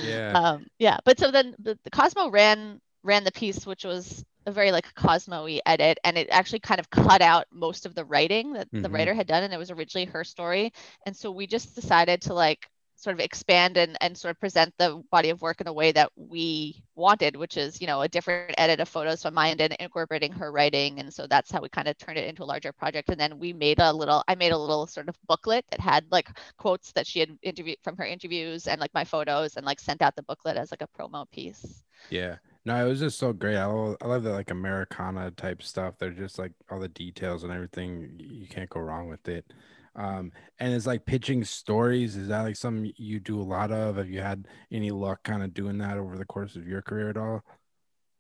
Yeah. Um yeah. But so then the, the Cosmo ran ran the piece which was a very like Cosmo-y edit, and it actually kind of cut out most of the writing that mm-hmm. the writer had done, and it was originally her story. And so we just decided to like sort of expand and, and sort of present the body of work in a way that we wanted, which is, you know, a different edit of photos from my end and incorporating her writing. And so that's how we kind of turned it into a larger project. And then we made a little, I made a little sort of booklet that had like quotes that she had interviewed from her interviews and like my photos and like sent out the booklet as like a promo piece. Yeah. No, it was just so great. I love, I love the like Americana type stuff. They're just like all the details and everything. You can't go wrong with it. Um, and it's like pitching stories. Is that like something you do a lot of? Have you had any luck kind of doing that over the course of your career at all?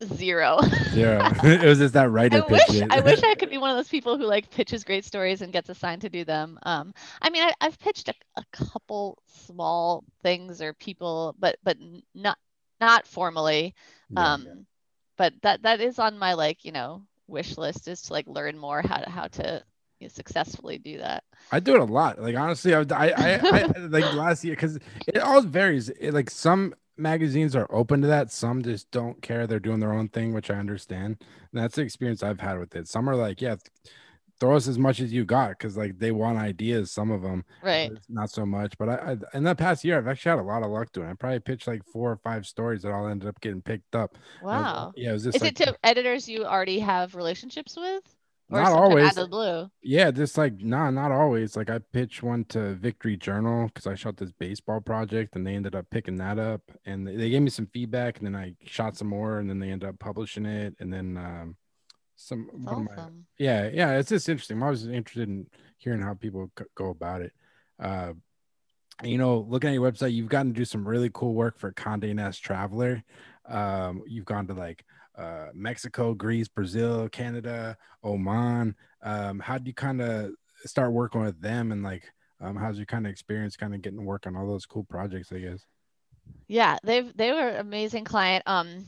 Zero. Zero. it was just that writer. I wish I wish I could be one of those people who like pitches great stories and gets assigned to do them. Um, I mean, I, have pitched a, a couple small things or people, but but not not formally. Yeah. Um, but that that is on my like you know wish list is to like learn more how to how to you know, successfully do that. I do it a lot. Like honestly, I I, I, I like last year because it all varies. It, like some magazines are open to that, some just don't care. They're doing their own thing, which I understand. And that's the experience I've had with it. Some are like, yeah, throw us as much as you got because like they want ideas. Some of them, Right. not so much. But I, I in the past year, I've actually had a lot of luck doing. it. I probably pitched like four or five stories that all ended up getting picked up. And I was- Wow. yeah, it was just Is like, it to editors you already have relationships with? Or Not always. Out of the blue. Yeah, just like nah, not always. Like I pitched one to Victory Journal because I shot this baseball project, and they ended up picking that up, and they they gave me some feedback, and then I shot some more, and then they ended up publishing it, and then um, some of my yeah, yeah, it's just interesting. I'm always interested in hearing how people c- go about it. Uh, you know, looking at your website, you've gotten to do some really cool work for Condé Nast Traveler. Um, you've gone to like uh, Mexico, Greece, Brazil, Canada, Oman. Um, how do you kind of start working with them, and like, um, how's your kind of experience, kind of getting work on all those cool projects? I guess. Yeah, they've they were amazing client. Um,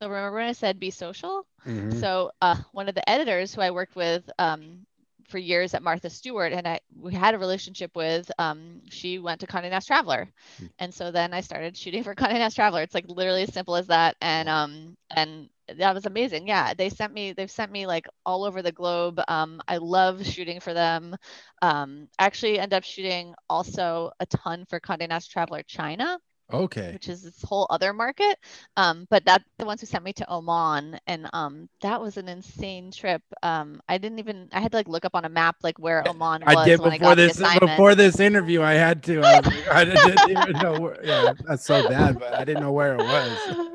so remember when I said be social? Mhm. So uh, one of the editors who I worked with um, for years at Martha Stewart, and I we had a relationship with. Um, she went to Condé Nast Traveler, Hmm. and so then I started shooting for Condé Nast Traveler. It's like literally as simple as that, and um and that was amazing. Yeah, they sent me they've sent me like all over the globe. Um, I love shooting for them. Um, actually end up shooting also a ton for Condé Nast Traveler China Okay. which is this whole other market. Um, but that's the ones who sent me to Oman, and um, that was an insane trip. Um, I didn't even I had to like look up on a map like where Oman was I did I before got this before this interview. I had to. I, I didn't even know. Where, yeah, that's so bad, but I didn't know where it was.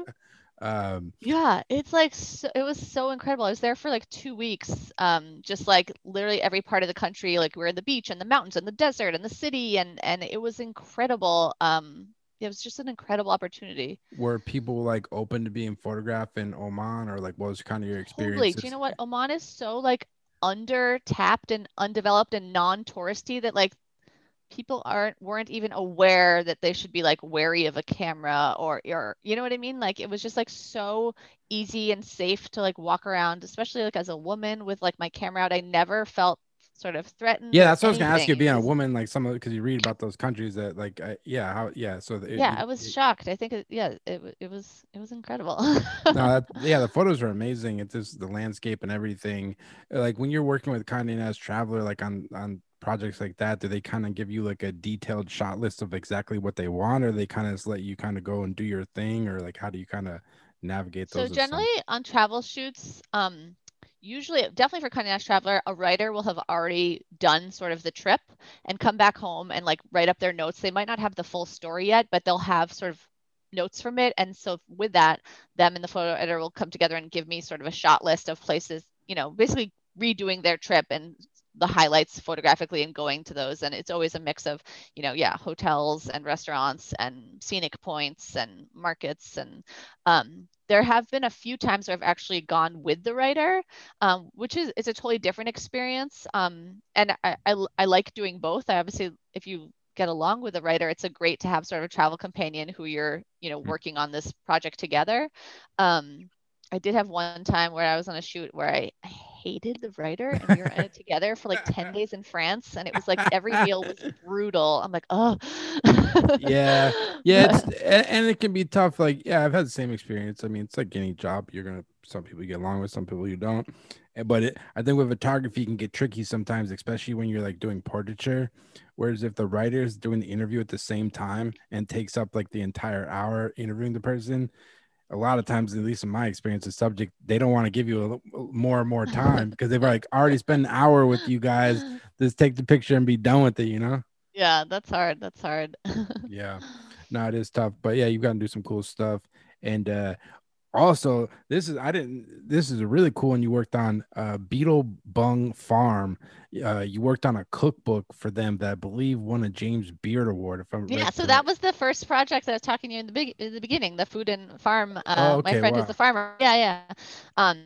Um, Yeah, it's like so, it was so incredible. I was there for like two weeks, um, just like literally every part of the country. Like we were in the beach and the mountains and the desert and the city, and and it was incredible. Um, it was just an incredible opportunity. were people like open to being photographed in Oman, or like what was kind of your experience? Totally. Do you know what? Oman is so like under tapped and undeveloped and non-touristy that like people aren't weren't even aware that they should be like wary of a camera or or you know what I mean? Like it was just like so easy and safe to like walk around, especially like as a woman with like my camera out. I never felt sort of threatened. Yeah, that's what I was gonna ask you. Being a woman, like some of because you read about those countries that like, I, yeah, how, yeah. So it, yeah, it- I was it- shocked. I think it, yeah, it it was it was incredible. no, that, yeah, the photos are amazing. It's just the landscape and everything. Like when you're working with Condé Nast Traveler, like on on projects like that, do they kind of give you like a detailed shot list of exactly what they want, or they kind of let you kind of go and do your thing, or like how do you kind of navigate So those? assign- generally on travel shoots, um, usually definitely for Condé Nast Traveler, a writer will have already done sort of the trip and come back home and like write up their notes. They might not have the full story yet, but they'll have sort of notes from it. And so with that, them and the photo editor will come together and give me sort of a shot list of places, you know, basically redoing their trip and the highlights photographically and going to those. And it's always a mix of, you know, yeah, hotels and restaurants and scenic points and markets and um, there have been a few times where I've actually gone with the writer, um, which is it's a totally different experience. Um, and I like doing both. I obviously, if you get along with a writer, it's a great to have sort of a travel companion who you're you know Mm. working on this project together. Um, I did have one time where I was on a shoot where I, I hated the writer and we were in it together for like 10 days in France and it was like every meal was brutal. I'm like, oh Yeah. Yeah, it's and, and it can be tough. Like, yeah, I've had the same experience. I mean, it's like any job. You're gonna some people you get along with, some people you don't. Eh, But it, I think with photography, it can get tricky sometimes, especially when you're like doing portraiture. Whereas if the writer is doing the interview at the same time and takes up like the entire hour interviewing the person, a lot of times, at least in my experience, the subject they don't want to give you a, more and more time because they've like already spent an hour with you guys. Just take the picture and be done with it, you know? yeah, that's hard. That's hard. Yeah. No, it is tough, but yeah, you've got to do some cool stuff. And uh also, this is I didn't. This is a really cool one you worked on. Uh, Beetle Bung Farm. Uh, you worked on a cookbook for them that I believe won a James Beard Award. If I'm Yeah, read so correct. that was the first project that I was talking to you in the big in the beginning, the food and farm. Uh, Oh, okay, my friend wow. who's the farmer. Yeah, yeah. Um,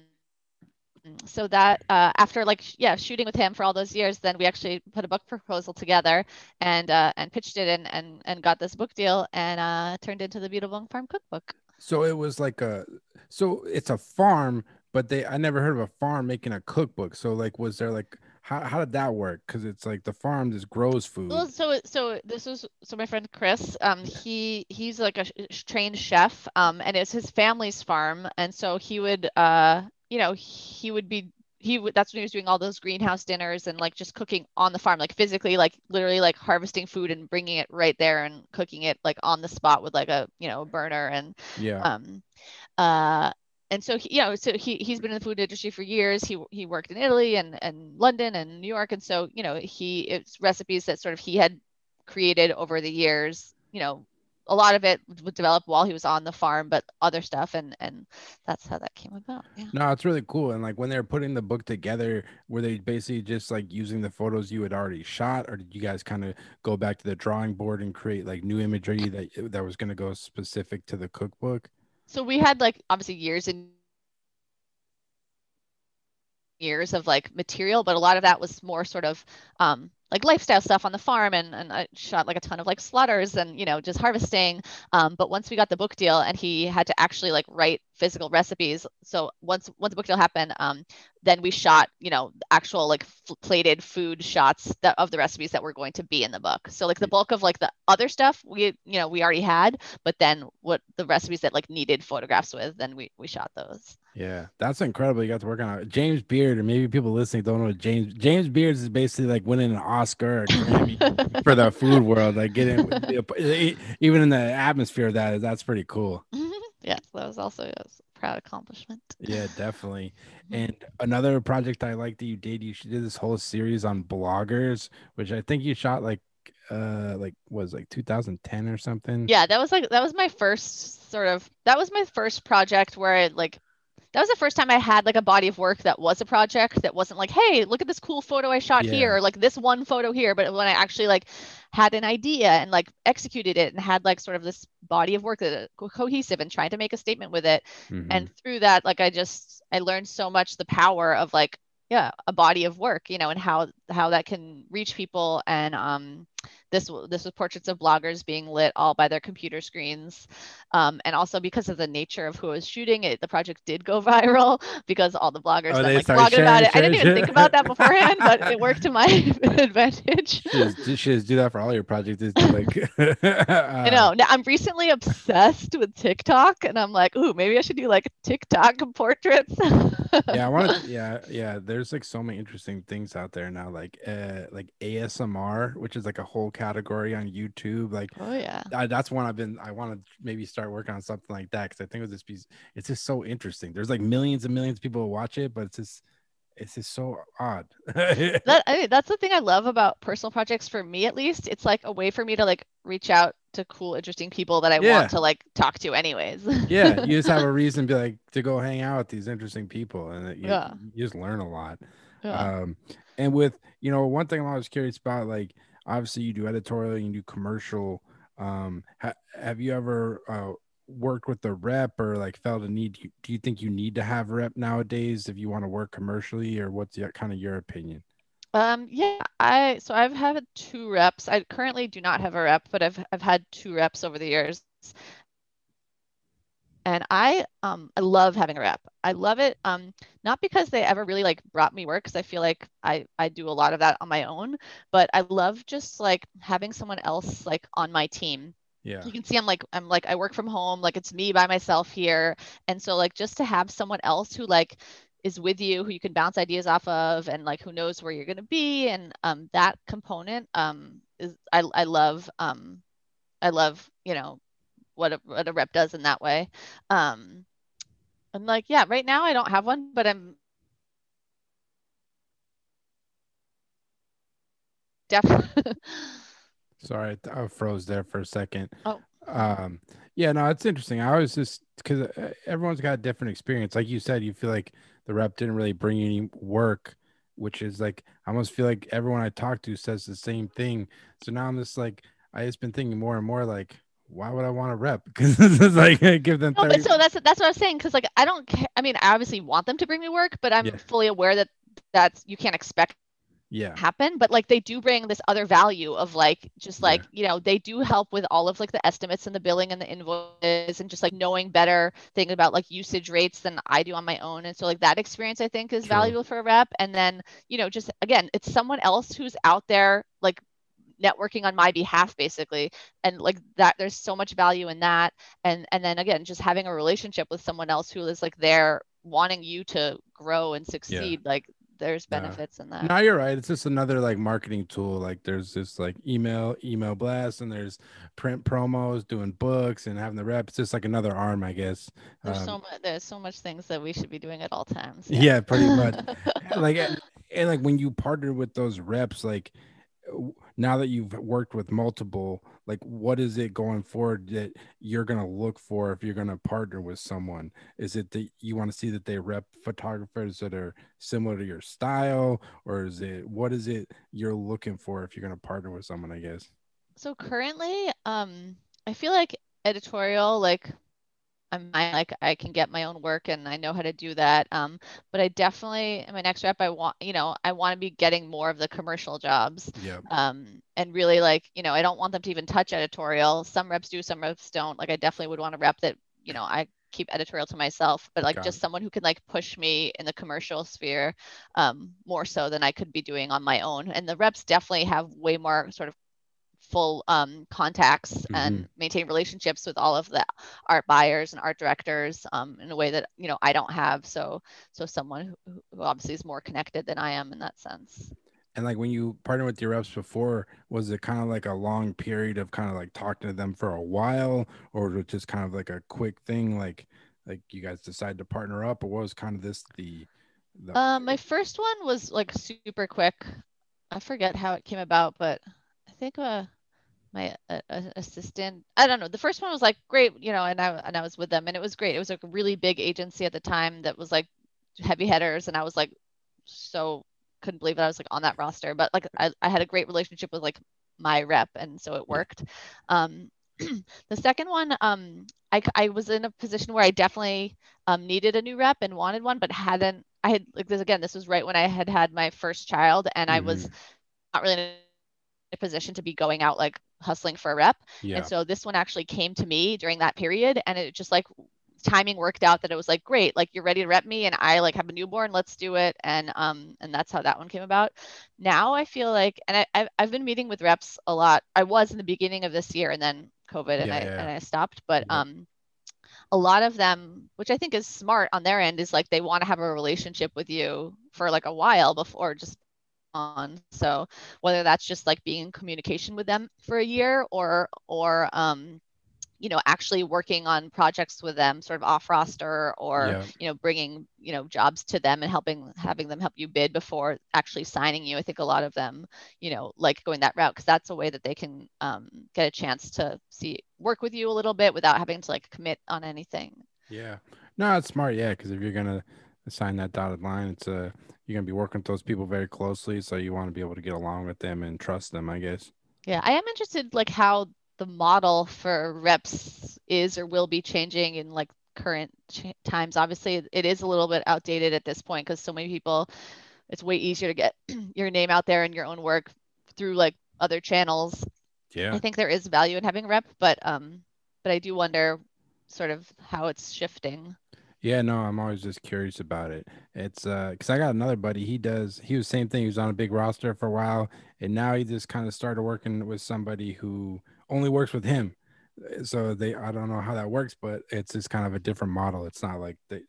so that uh, after like yeah shooting with him for all those years, then we actually put a book proposal together and uh, and pitched it and and and got this book deal and uh, turned into the Beetlebung Farm Cookbook. So it was like a so it's a farm, but they I never heard of a farm making a cookbook. So like was there like how, how did that work? Because it's like the farm just grows food. Well, so so this was so my friend Chris, um, he he's like a sh- trained chef, um, and it's his family's farm, and so he would, uh, you know, he would be he that's when he was doing all those greenhouse dinners and like just cooking on the farm, like physically, like literally like harvesting food and bringing it right there and cooking it like on the spot with like a you know burner and yeah. um, uh, and so he, you know, so he he's been in the food industry for years. He he worked in Italy and and London and New York, and so you know he it's recipes that sort of he had created over the years. You know, a lot of it was developed while he was on the farm, but other stuff, and and that's how that came about. Yeah. No, it's really cool. And like when they're putting the book together, were they basically just like using the photos you had already shot, or did you guys kind of go back to the drawing board and create like new imagery that that was going to go specific to the cookbook? So we had like obviously years and years of like material, but a lot of that was more sort of um, like lifestyle stuff on the farm and, and I shot like a ton of like slaughters and you know just harvesting. Um, but once we got the book deal and he had to actually like write physical recipes so once once the book deal happened um, then we shot you know actual like f- plated food shots that of the recipes that were going to be in the book. So like the bulk of like the other stuff we you know we already had but then what the recipes that like needed photographs with then we we shot those Yeah, that's incredible. You got to work on it. James Beard, and maybe people listening don't know what James James Beard is basically like winning an Oscar for the food world. Like getting even in the atmosphere of that, that's pretty cool. yes that was also a proud accomplishment Yeah, definitely. And another project I like that you did, you did this whole series on bloggers, which I think you shot like uh like was like 2010 or something. yeah that was like that was my first sort of that was my first project where I like that was the first time I had like a body of work that was a project that wasn't like, hey, look at this cool photo I shot Yeah. here, or like this one photo here, but when I actually like had an idea and like executed it and had like sort of this body of work that co- cohesive and trying to make a statement with it. Mhm. And through that, like I just I learned so much the power of like yeah a body of work, you know, and how how that can reach people and um this this was portraits of bloggers being lit all by their computer screens um, and also because of the nature of who was shooting it the project did go viral because all the bloggers Oh, then like blogged about sharing, it i didn't sharing, even think about that beforehand but it worked to my advantage Should just, just do that for all your projects. Is do, like, I uh, know. Now I'm recently obsessed with TikTok, and I'm like, ooh, maybe I should do like TikTok portraits. yeah, I want to. Yeah, yeah. There's like so many interesting things out there now, like uh, like ASMR, which is like a whole category on YouTube. Like Oh yeah. I, that's one I've been. I want to maybe start working on something like that because I think it just be. It's just so interesting. There's like millions and millions of people who watch it, but it's just it's just so odd. That I mean, that's the thing I love about personal projects for me at least. It's like a way for me to like reach out to cool, interesting people that I Yeah. want to like talk to anyways. yeah, you just have a reason to be like to go hang out with these interesting people, and you, Yeah. you just learn a lot. Yeah. Um, and with you know, one thing I'm always curious about, like obviously you do editorial, you do commercial. Um, ha- have you ever uh, worked with the rep or like felt a need? Do you think you need to have rep nowadays if you want to work commercially, or what's your, kind of your opinion? Um, yeah, I so I've had two reps. I currently do not have a rep, but I've I've had two reps over the years. And I um I love having a rep. I love it um not because they ever really like brought me work because I feel like I I do a lot of that on my own, but I love just like having someone else like on my team. Yeah, you can see I'm like I'm like I work from home like it's me by myself here. And so like just to have someone else who like is with you who you can bounce ideas off of and like who knows where you're going to be and um that component um is I I love um I love you know what a what a rep does in that way um and like yeah right now I don't have one but I'm definitely sorry, I froze there for a second. Oh. um, yeah, no, it's interesting. I was just because everyone's got a different experience. Like you said, you feel like the rep didn't really bring any work, which is like I almost feel like everyone I talk to says the same thing. So now I'm just like I just been thinking more and more like, why would I want to rep? Because it's like give them No, 30 but so that's that's what I'm saying because like I don't care. I mean, I obviously want them to bring me work, but I'm Yeah. fully aware that that's you can't expect Yeah. happen but like they do bring this other value of like just Yeah. like you know they do help with all of like the estimates and the billing and the invoices and just like knowing better thinking about like usage rates than i do on my own and so like that experience i think is True. valuable for a rep and then you know just again it's someone else who's out there like networking on my behalf basically and like that there's so much value in that and and then again just having a relationship with someone else who is like there wanting you to grow and succeed like there's Yeah. benefits in that No, you're right. It's just another like marketing tool. Like there's this like email, email blast, and there's print promos, doing books, and having the rep. It's just like another arm, I guess. There's Um, so much. There's so much things that we should be doing at all times. Yeah, pretty much. like and, and like when you partner with those reps like w- now that you've worked with multiple like what is it going forward that you're going to look for if you're going to partner with someone? Is it that you want to see that they rep photographers that are similar to your style or is it what is it you're looking for if you're going to partner with someone i guess? So currently, um, I feel like editorial, like I'm like I can get my own work and I know how to do that. Um, but I definitely in my next rep, I want you know I want to be getting more of the commercial jobs. yeah um, and really like you know i don't want them to even touch editorial some reps do some reps don't like i definitely would want a rep that you know i keep editorial to myself but like Got just it. someone who can like push me in the commercial sphere um, more so than i could be doing on my own and the reps definitely have way more sort of full um, contacts and maintain relationships with all of the art buyers and art directors um, in a way that you know i don't have. So so someone who, who obviously is more connected than i am in that sense. And like when you partnered with your reps before was it kind of like a long period of kind of like talking to them for a while? Or was it just kind of like a quick thing like like you guys decided to partner up? Or what was kind of this the, the Um, my first one was like super quick. I forget how it came about, but think uh, my uh, uh, assistant, I don't know. The first one was like great, you know, and I and I was with them, and it was great. It was like a really big agency at the time that was like heavy hitters, and I was like so couldn't believe that I was like on that roster. But like I, I had a great relationship with like my rep, and so it worked. Um, the second one, um, I I was in a position where I definitely um, needed a new rep and wanted one, but hadn't. I had like this again. This was right when I had had my first child, and I was not really a position to be going out like hustling for a rep. yeah And so this one actually came to me during that period, and it just like timing worked out that it was like great, like you're ready to rep me, and I like have a newborn, let's do it, and um and that's how that one came about. Now I feel like, and I I've, been meeting with reps a lot. I was in the beginning of this year, and then COVID, and Yeah, I yeah, yeah. and I stopped, but Yep. um a lot of them, which I think is smart on their end, is like they want to have a relationship with you for like a while before just on. So whether that's just like being in communication with them for a year or or um you know actually working on projects with them sort of off roster or Yeah. you know bringing you know jobs to them and helping having them help you bid before actually signing you i think a lot of them you know like going that route because that's a way that they can um, get a chance to see work with you a little bit without having to like commit on anything yeah no it's smart yeah because if you're gonna sign that dotted line it's uh you're gonna be working with those people very closely so you want to be able to get along with them and trust them i guess Yeah, I am interested like how the model for reps is or will be changing in like current ch- times. Obviously, it is a little bit outdated at this point because so many people, it's way easier to get your name out there and your own work through like other channels. yeah I think there is value in having rep, but um, but I do wonder sort of how it's shifting. Yeah, no, I'm always just curious about it. It's uh, cause I got another buddy. He does. He was same thing. He was on a big roster for a while, and now he just kind of started working with somebody who only works with him. Uh, So they, I don't know how that works, but it's just kind of a different model. It's not like they,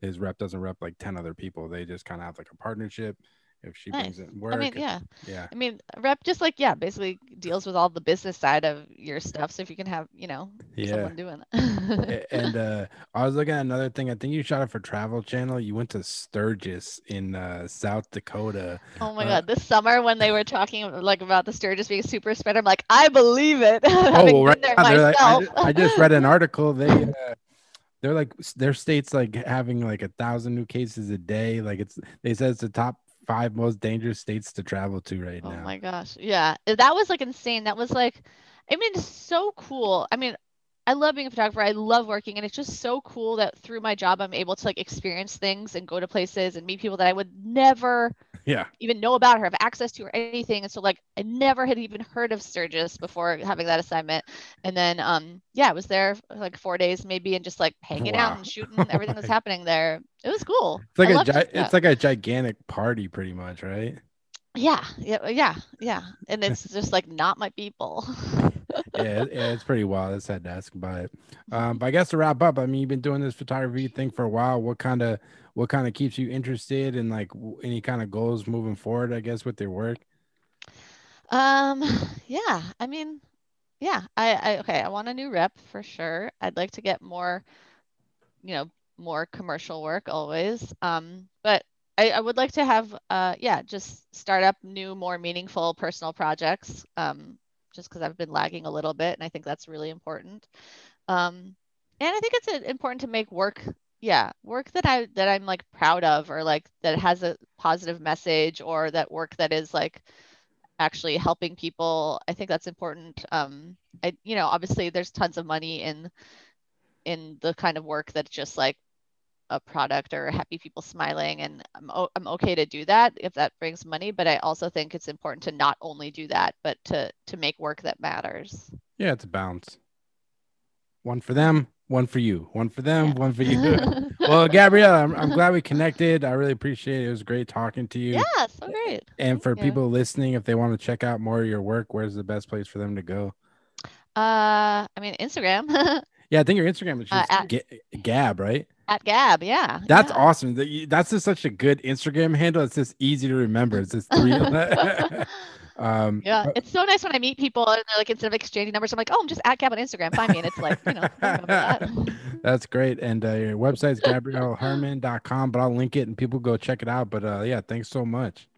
his rep doesn't rep like ten other people. They just kind of have like a partnership. If she brings Nice. in work, I mean, yeah. yeah, I mean, rep just like yeah, basically deals with all the business side of your stuff. So if you can have, you know, yeah. someone doing it. And uh I was looking at another thing. I think you shot it for Travel Channel. You went to Sturgis in uh South Dakota. Oh my Uh, god, this summer when they were talking like about the Sturgis being super spreader, I'm like, I believe it. Oh, well, right there now, they're like- I, myself. ju- I just read an article. They uh, they're like their state's like having like a thousand new cases a day. Like it's they said it's the top five most dangerous states to travel to right Oh now. Oh my gosh. Yeah. That was like insane. That was like, I mean, it's so cool. I mean, I love being a photographer. I love working, and it's just so cool that through my job, I'm able to like experience things and go to places and meet people that I would never Yeah. even know about her, have access to her, anything. And so like I never had even heard of Sturgis before having that assignment. And then um yeah, I was there for like four days maybe and just like hanging Wow. out and shooting everything that's happening there. It was cool. It's like I a gi- it's like a gigantic party pretty much, right? yeah, yeah, yeah, yeah. And it's just like not my people. yeah, it- yeah, it's pretty wild. I had to ask about it. Um, but I guess to wrap up, I mean, you've been doing this photography thing for a while. What kind of what kind of keeps you interested and like any kind of goals moving forward? I guess with your work. Um, yeah, I mean, yeah, I, I okay, I want a new rep for sure. I'd like to get more, you know, more commercial work always. Um, but I, I would like to have uh yeah, just start up new, more meaningful personal projects. Um, just because I've been lagging a little bit, and I think that's really important. Um, and I think it's uh, important to make work, yeah, work that I that I'm like proud of, or like that has a positive message, or that work that is like actually helping people. I think that's important. Um, I, you know, obviously there's tons of money in in the kind of work that's just like a product or happy people smiling, and I'm o- I'm okay to do that if that brings money. But I also think it's important to not only do that, but to to make work that matters. Yeah, it's a balance. One for them, one for you. One for them, Yeah. one for you. well, Gabriela, I'm, I'm glad we connected. I really appreciate it. It was great talking to you. yeah, so great. And for Yeah. people listening, if they want to check out more of your work, where's the best place for them to go? Uh, I mean Instagram Yeah, I think your Instagram is Uh, just at- Ga- Gab, right? at Gab. Yeah, That's yeah. awesome. That That's just such a good Instagram handle. It's just easy to remember. It's just three. Um, Yeah, but- it's so nice when I meet people and they're like, instead of exchanging numbers, I'm like, oh, I'm just at Gab on Instagram. Find me. And it's like, you know, that. That's great. And uh, your website is gabrielaherman.com, but I'll link it and people go check it out. But uh, yeah, thanks so much.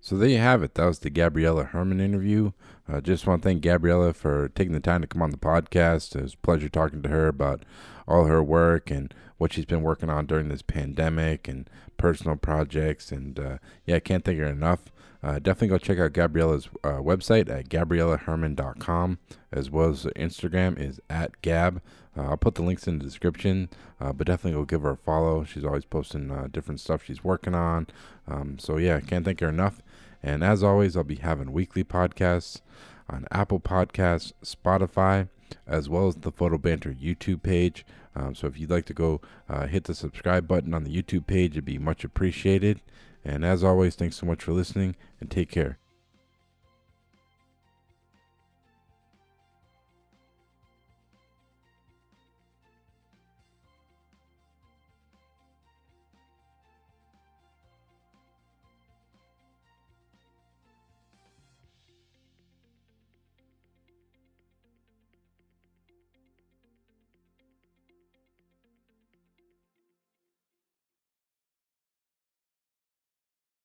So there you have it. That was the Gabriela Herman interview. Uh, just want to thank Gabriela for taking the time to come on the podcast. It was a pleasure talking to her about all her work and what she's been working on during this pandemic and personal projects. And uh, yeah, I can't thank her enough. Uh, definitely go check out Gabriela's uh, website at gabrielaherman.com as well as Instagram is at Gab. Uh, I'll put the links in the description, uh, but definitely go give her a follow. She's always posting uh, different stuff she's working on. Um, so yeah, can't thank her enough. And as always, I'll be having weekly podcasts on Apple Podcasts, Spotify, as well as the Photo Banter YouTube page. Um, so if you'd like to go uh, hit the subscribe button on the YouTube page, it'd be much appreciated. And as always, thanks so much for listening and take care.